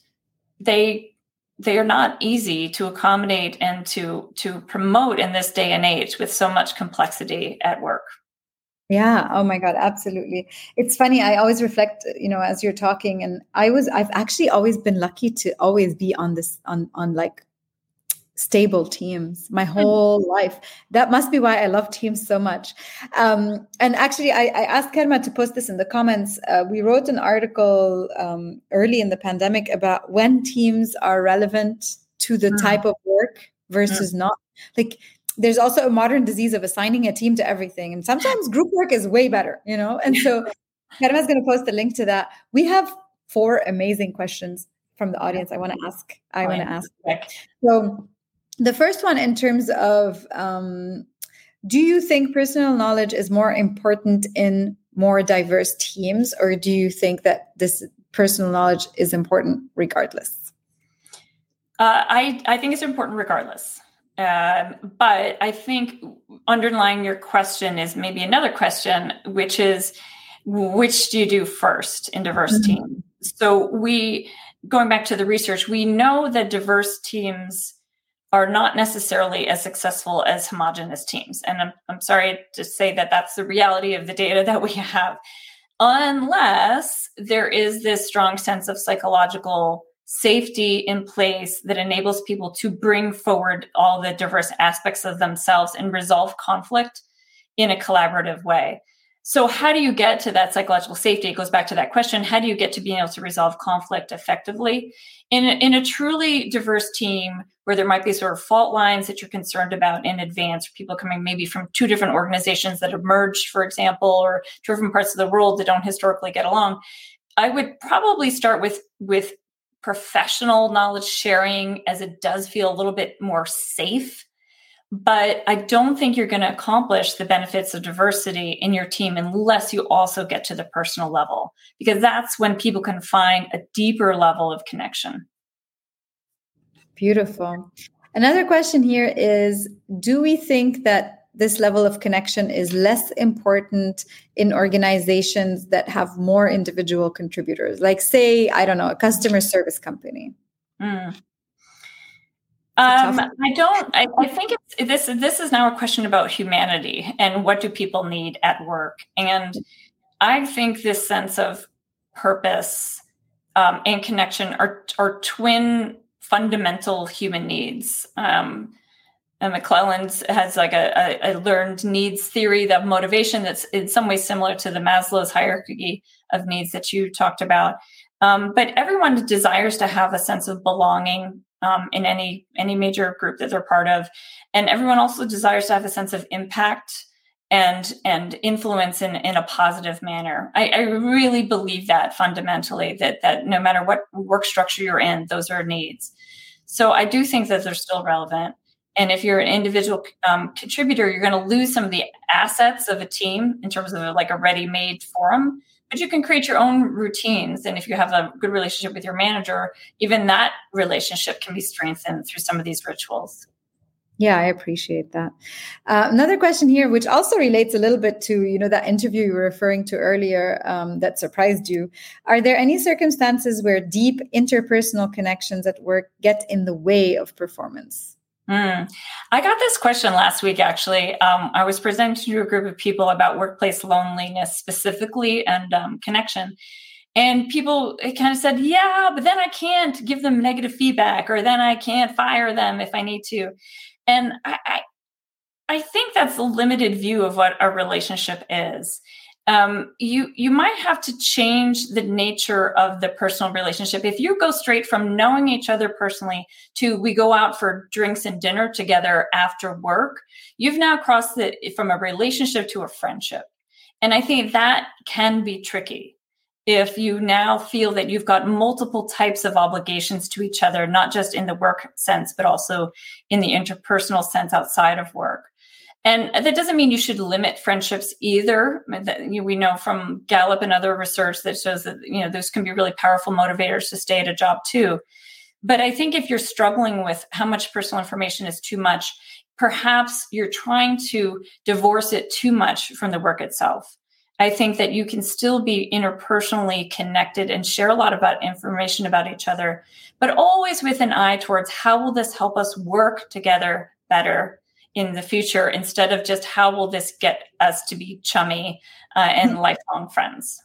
they they are not easy to accommodate and to to promote in this day and age with so much complexity at work. Yeah. Oh my god. Absolutely. It's funny. I always reflect you know as you're talking and i was i've actually always been lucky to always be on this on on like stable teams my mm-hmm. whole life. That must be why I love teams so much. Um, and actually, I, I, asked Kerma to post this in the comments. Uh, we wrote an article um, early in the pandemic about when teams are relevant to the mm. type of work versus mm. not. Like, there's also a modern disease of assigning a team to everything. And sometimes [LAUGHS] group work is way better, you know? And so [LAUGHS] Kerma is going to post a link to that. We have four amazing questions from the audience I want to ask. I want to ask. So the first one, in terms of, um, do you think personal knowledge is more important in more diverse teams, or do you think that this personal knowledge is important regardless? Uh, I I think it's important regardless. Um, but I think underlying your question is maybe another question, which is which do you do first in diverse mm-hmm. teams? So we going back to the research, we know that diverse teams are not necessarily as successful as homogenous teams. And I'm, I'm sorry to say that that's the reality of the data that we have, unless there is this strong sense of psychological safety in place that enables people to bring forward all the diverse aspects of themselves and resolve conflict in a collaborative way. So how do you get to that psychological safety? It goes back to that question. How do you get to being able to resolve conflict effectively? In a, in a truly diverse team where there might be sort of fault lines that you're concerned about in advance people coming maybe from two different organizations that have merged for example or two different parts of the world that don't historically get along i would probably start with with professional knowledge sharing as it does feel a little bit more safe but I don't think you're going to accomplish the benefits of diversity in your team unless you also get to the personal level, because that's when people can find a deeper level of connection. Beautiful. Another question here is Do we think that this level of connection is less important in organizations that have more individual contributors? Like, say, I don't know, a customer service company. Mm. Um, I don't. I, I, think it's this. This is now a question about humanity and what do people need at work. And I think this sense of purpose um, and connection are are twin fundamental human needs. Um, and McClelland has like a, a, a, learned needs theory of motivation that's in some ways similar to the Maslow's hierarchy of needs that you talked about. Um, but everyone desires to have a sense of belonging um, in any any major group that they're part of, and everyone also desires to have a sense of impact and and influence in in a positive manner. I, I really believe that fundamentally that that no matter what work structure you're in, those are needs. So I do think that they're still relevant. And if you're an individual um, contributor, you're going to lose some of the assets of a team in terms of like a ready-made forum but you can create your own routines and if you have a good relationship with your manager even that relationship can be strengthened through some of these rituals. Yeah i appreciate that. Uh, another question here which also relates a little bit to you know that interview you were referring to earlier um, that surprised you. Are there any circumstances where deep interpersonal connections at work get in the way of performance Mm. I got this question last week, actually. Um, I was presenting to a group of people about workplace loneliness specifically and um, connection. And people kind of said, yeah, but then I can't give them negative feedback or then I can't fire them if I need to. And I, I, I think that's a limited view of what a relationship is um, you you might have to change the nature of the personal relationship. If you go straight from knowing each other personally to we go out for drinks and dinner together after work, you've now crossed it from a relationship to a friendship. And I think that can be tricky if you now feel that you've got multiple types of obligations to each other, not just in the work sense, but also in the interpersonal sense outside of work. And that doesn't mean you should limit friendships either. We know from Gallup and other research that shows that you know those can be really powerful motivators to stay at a job too. But I think if you're struggling with how much personal information is too much, perhaps you're trying to divorce it too much from the work itself. I think that you can still be interpersonally connected and share a lot about information about each other, but always with an eye towards how will this help us work together better in the future instead of just how will this get us to be chummy uh, and [LAUGHS] lifelong friends.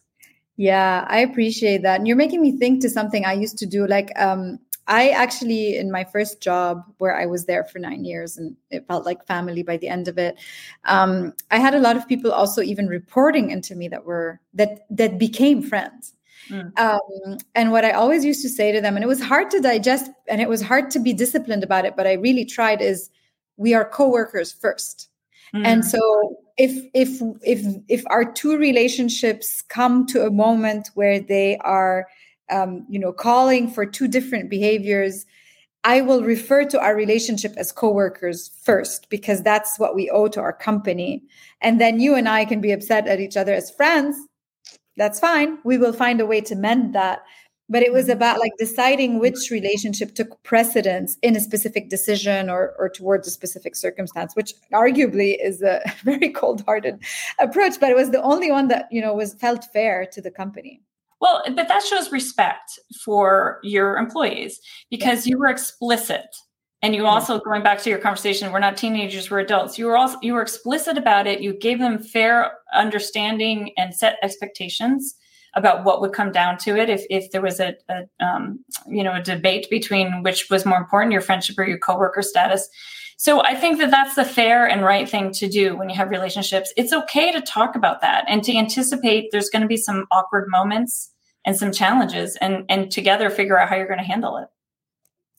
Yeah i appreciate that. And you're making me think to something i used to do like um, i actually in my first job where i was there for nine years and it felt like family by the end of it um, i had a lot of people also even reporting into me that were that that became friends. Mm. Um, and what I always used to say to them, and it was hard to digest and it was hard to be disciplined about it, but I really tried is we are co-workers first. Mm. and so if if if if our two relationships come to a moment where they are um, you know calling for two different behaviors i will refer to our relationship as co-workers first because that's what we owe to our company. And then you and i can be upset at each other as friends. That's fine. We will find a way to mend that but it was mm-hmm. about like deciding which relationship took precedence in a specific decision or, or towards a specific circumstance which arguably is a [LAUGHS] very cold-hearted approach but it was the only one that you know was felt fair to the company. Well but that shows respect for your employees because you were explicit. And you also going back to your conversation we're not teenagers we're adults. You were also you were explicit about it. You gave them fair understanding and set expectations about what would come down to it if, if there was a, a um, you know a debate between which was more important, your friendship or your coworker status. So I think that that's the fair and right thing to do when you have relationships. It's okay to talk about that and to anticipate there's going to be some awkward moments and some challenges and and together figure out how you're going to handle it.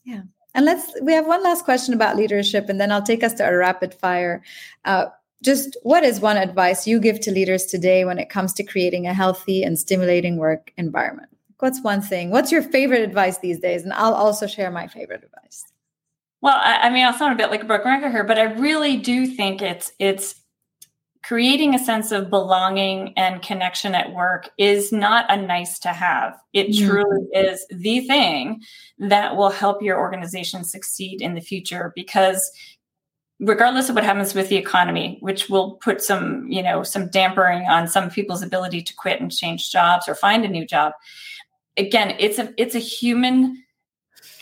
Yeah. And let's we have one last question about leadership and then I'll take us to a rapid fire. Uh, just what is one advice you give to leaders today when it comes to creating a healthy and stimulating work environment? What's one thing? What's your favorite advice these days? And I'll also share my favorite advice. Well, I, I mean, I'll sound a bit like a broken record here, but I really do think it's it's creating a sense of belonging and connection at work is not a nice to have. It mm-hmm. truly is the thing that will help your organization succeed in the future because regardless of what happens with the economy which will put some you know some dampering on some people's ability to quit and change jobs or find a new job again it's a it's a human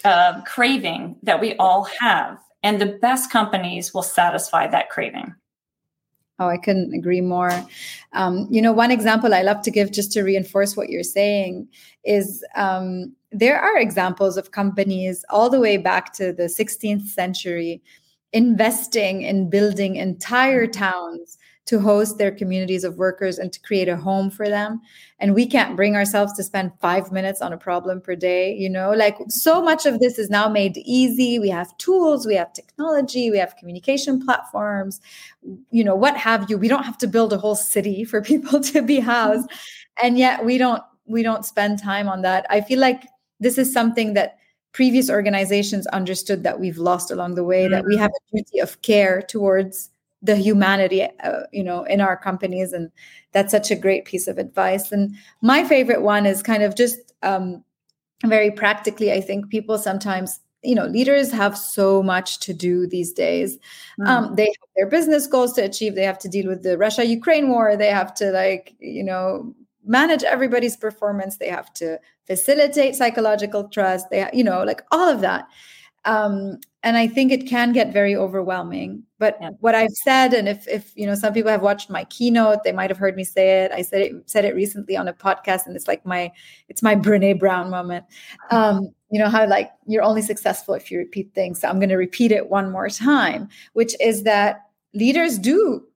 uh, craving that we all have and the best companies will satisfy that craving Oh, I couldn't agree more. Um, you know, one example I love to give just to reinforce what you're saying is um, there are examples of companies all the way back to the 16th century investing in building entire mm-hmm. towns to host their communities of workers and to create a home for them. And we can't bring ourselves to spend 5 minutes on a problem per day you know? Like so much of this is now made easy. We have tools we have technology we have communication platforms you know what have you. We don't have to build a whole city [LAUGHS] for people to be mm-hmm. housed. And yet we don't we don't spend time on that. I feel like this is something that previous organizations understood that we've lost along the way that we mm-hmm. have a duty of care towards the humanity uh, you know in our companies and that's such a great piece of advice and my favorite one is kind of just um, very practically i think people sometimes you know leaders have so much to do these days mm. um, they have their business goals to achieve they have to deal with the russia ukraine war they have to like you know manage everybody's performance. They have to facilitate psychological trust. They you know like all of that. Um, and i think it can get very overwhelming. But yeah. what i've said and if if you know some people have watched my keynote they might have heard me say it. I said it said it recently on a podcast and it's like my it's my brene brown moment. Um, you know how like you're only successful if you repeat things. So i'm going to repeat it one more time which is that leaders do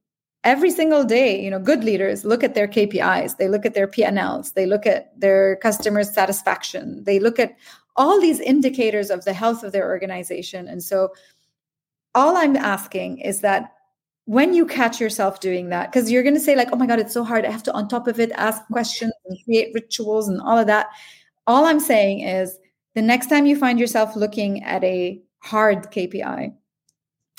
every single day you know good leaders look at their kpis they look at their p&l's they look at their customer satisfaction they look at all these indicators of the health of their organization. And so, all I'm asking is that when you catch yourself doing that, because you're going to say, like, oh my God, it's so hard. I have to, on top of it, ask questions and create rituals and all of that. All I'm saying is the next time you find yourself looking at a hard KPI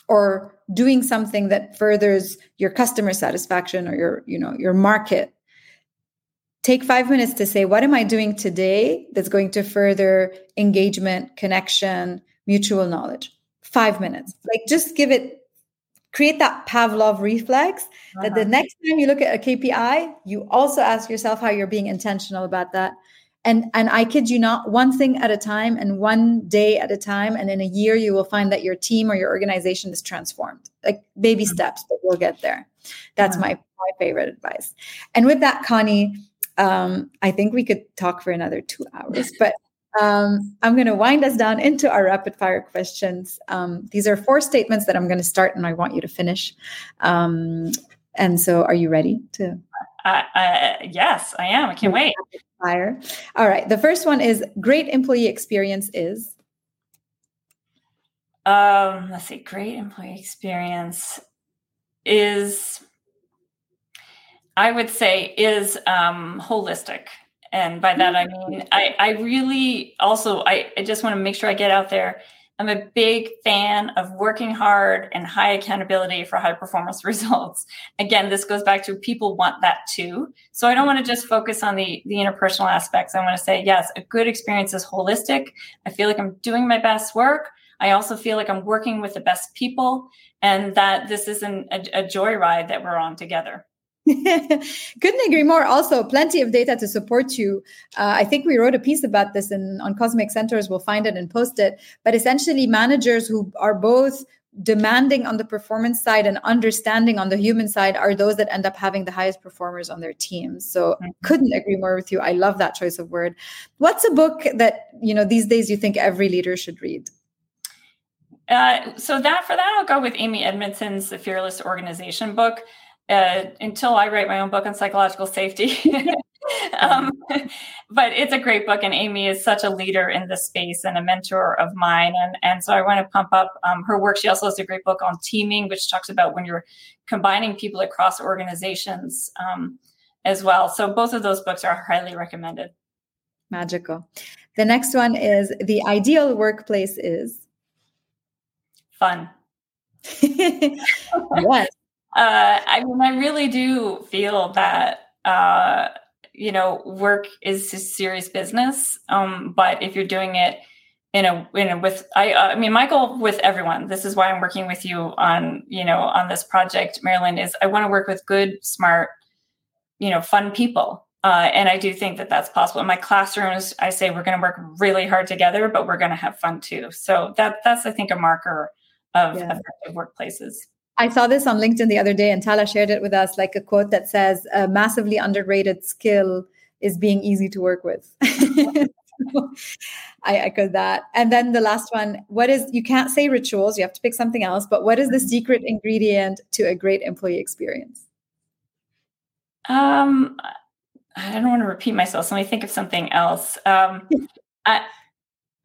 or doing something that furthers your customer satisfaction or your, you know, your market, take five minutes to say, what am I doing today that's going to further engagement, connection, mutual knowledge? Five minutes. Like just give it, create that Pavlov reflex uh-huh. that the uh-huh. next time you look at a KPI, you also ask yourself how you're being intentional about that. And, and I kid you not, one thing at a time and one day at a time. And in a year, you will find that your team or your organization is transformed. Like baby mm-hmm. steps, but we'll get there. That's my, my favorite advice. And with that, Connie, um, I think we could talk for another two hours, but um, I'm going to wind us down into our rapid fire questions. Um, these are four statements that I'm going to start and I want you to finish. Um, and so, are you ready to? Uh, uh, yes, I am. I can't wait. Fire. All right. The first one is great employee experience is. Um, let's see. Great employee experience is I would say is um, holistic. And by that I mean I, I really also I, I just want to make sure I get out there. I'm a big fan of working hard and high accountability for high performance [LAUGHS] results. Again, this goes back to people want that too. So I don't want to just focus on the the interpersonal aspects. I want to say yes, a good experience is holistic. I feel like I'm doing my best work. I also feel like I'm working with the best people and that this isn't a, a joyride that we're on together. [LAUGHS] Couldn't agree more. Also, plenty of data to support you. Uh, I think we wrote a piece about this in, on Cosmic Centaurs. We'll find it and post it. But essentially, managers who are both demanding on the performance side and understanding on the human side are those that end up having the highest performers on their teams. So mm-hmm. couldn't agree more with you. I love that choice of word. What's a book that, you know, these days you think every leader should read? Uh, so that for that, I'll go with Amy Edmondson's The Fearless Organization book. Uh, until I write my own book on psychological safety. [LAUGHS] um, [LAUGHS] but it's a great book, and Amy is such a leader in this space and a mentor of mine. And, and so I want to pump up um, her work. She also has a great book on teaming, which talks about when you're combining people across organizations um, as well. So both of those books are highly recommended. Magical. The next one is The Ideal Workplace is Fun. [LAUGHS] yes. Uh, I mean, I really do feel that uh, you know work is serious business. Um, but if you're doing it in a in a with I I mean my goal with everyone. This is why I'm working with you on you know on this project, Marilyn. Is I want to work with good, smart, you know, fun people. Uh, and I do think that that's possible. In my classrooms, I say we're going to work really hard together, but we're going to have fun too. So that that's I think a marker of yeah. effective workplaces. I saw this on LinkedIn the other day, and Tala shared it with us, like a quote that says, "A massively underrated skill is being easy to work with." [LAUGHS] I echo that. And then the last one: What is? You can't say rituals; you have to pick something else. But what is the secret ingredient to a great employee experience? Um, I don't want to repeat myself. So let me think of something else. Um, [LAUGHS] I,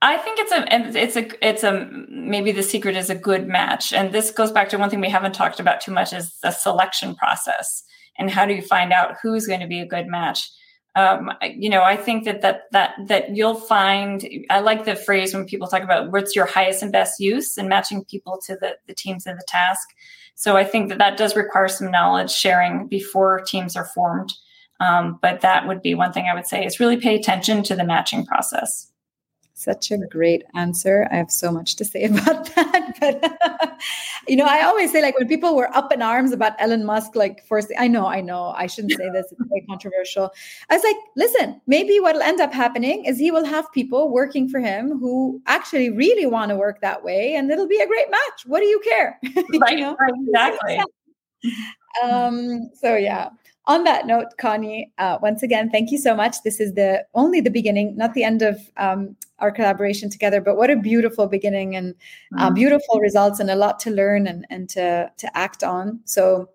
I think it's a it's a it's a maybe the secret is a good match, and this goes back to one thing we haven't talked about too much is the selection process and how do you find out who's going to be a good match. Um, you know, I think that that that that you'll find. I like the phrase when people talk about what's your highest and best use and matching people to the the teams and the task. So I think that that does require some knowledge sharing before teams are formed. Um, but that would be one thing I would say is really pay attention to the matching process. Such a great answer. I have so much to say [LAUGHS] about that. But, [LAUGHS] you know, I always say, like, when people were up in arms about Elon Musk, like, first, I know, I know, I shouldn't say this, it's very controversial. I was like, listen, maybe what'll end up happening is he will have people working for him who actually really want to work that way, and it'll be a great match. What do you care? [LAUGHS] Right, you know? exactly. um, so, yeah on that note, Connie, uh, once again, thank you so much. This is the only the beginning, not the end of um, our collaboration together. But what a beautiful beginning and uh, mm-hmm. beautiful results, and a lot to learn and and to to act on. So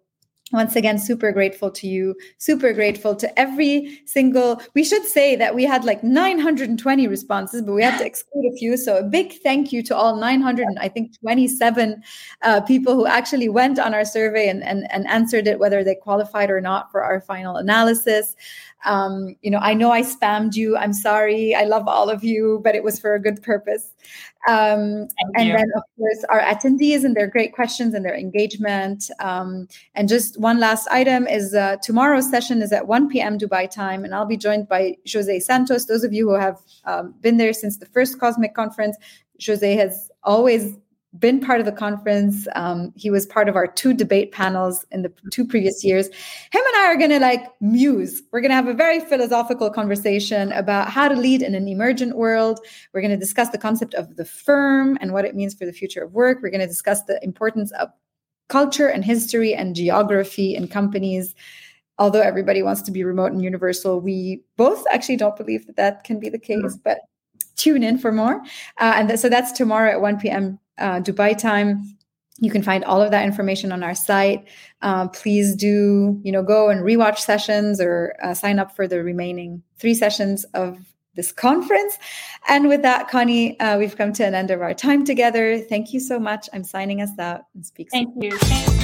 once again super grateful to you super grateful to every single we should say that we had like 920 responses but we had to exclude a few so a big thank you to all 900 and i think 27 uh, people who actually went on our survey and, and, and answered it whether they qualified or not for our final analysis um, you know, I know I spammed you. I'm sorry. I love all of you, but it was for a good purpose. Um, and you. then, of course, our attendees and their great questions and their engagement. Um, and just one last item is uh, tomorrow's session is at 1 p.m. Dubai time, and I'll be joined by Jose Santos. Those of you who have um, been there since the first Cosmic Conference, Jose has always been part of the conference. Um, he was part of our two debate panels in the two previous years. Him and I are going to like muse. We're going to have a very philosophical conversation about how to lead in an emergent world. We're going to discuss the concept of the firm and what it means for the future of work. We're going to discuss the importance of culture and history and geography in companies. Although everybody wants to be remote and universal, we both actually don't believe that that can be the case. But tune in for more. Uh, and th- so that's tomorrow at 1 p.m uh, Dubai time. You can find all of that information on our site. Uh, please do, you know, go and rewatch sessions or uh, sign up for the remaining three sessions of this conference. And with that, Connie, uh, we've come to an end of our time together. Thank you so much. I'm signing us out and speak. Thank soon. you.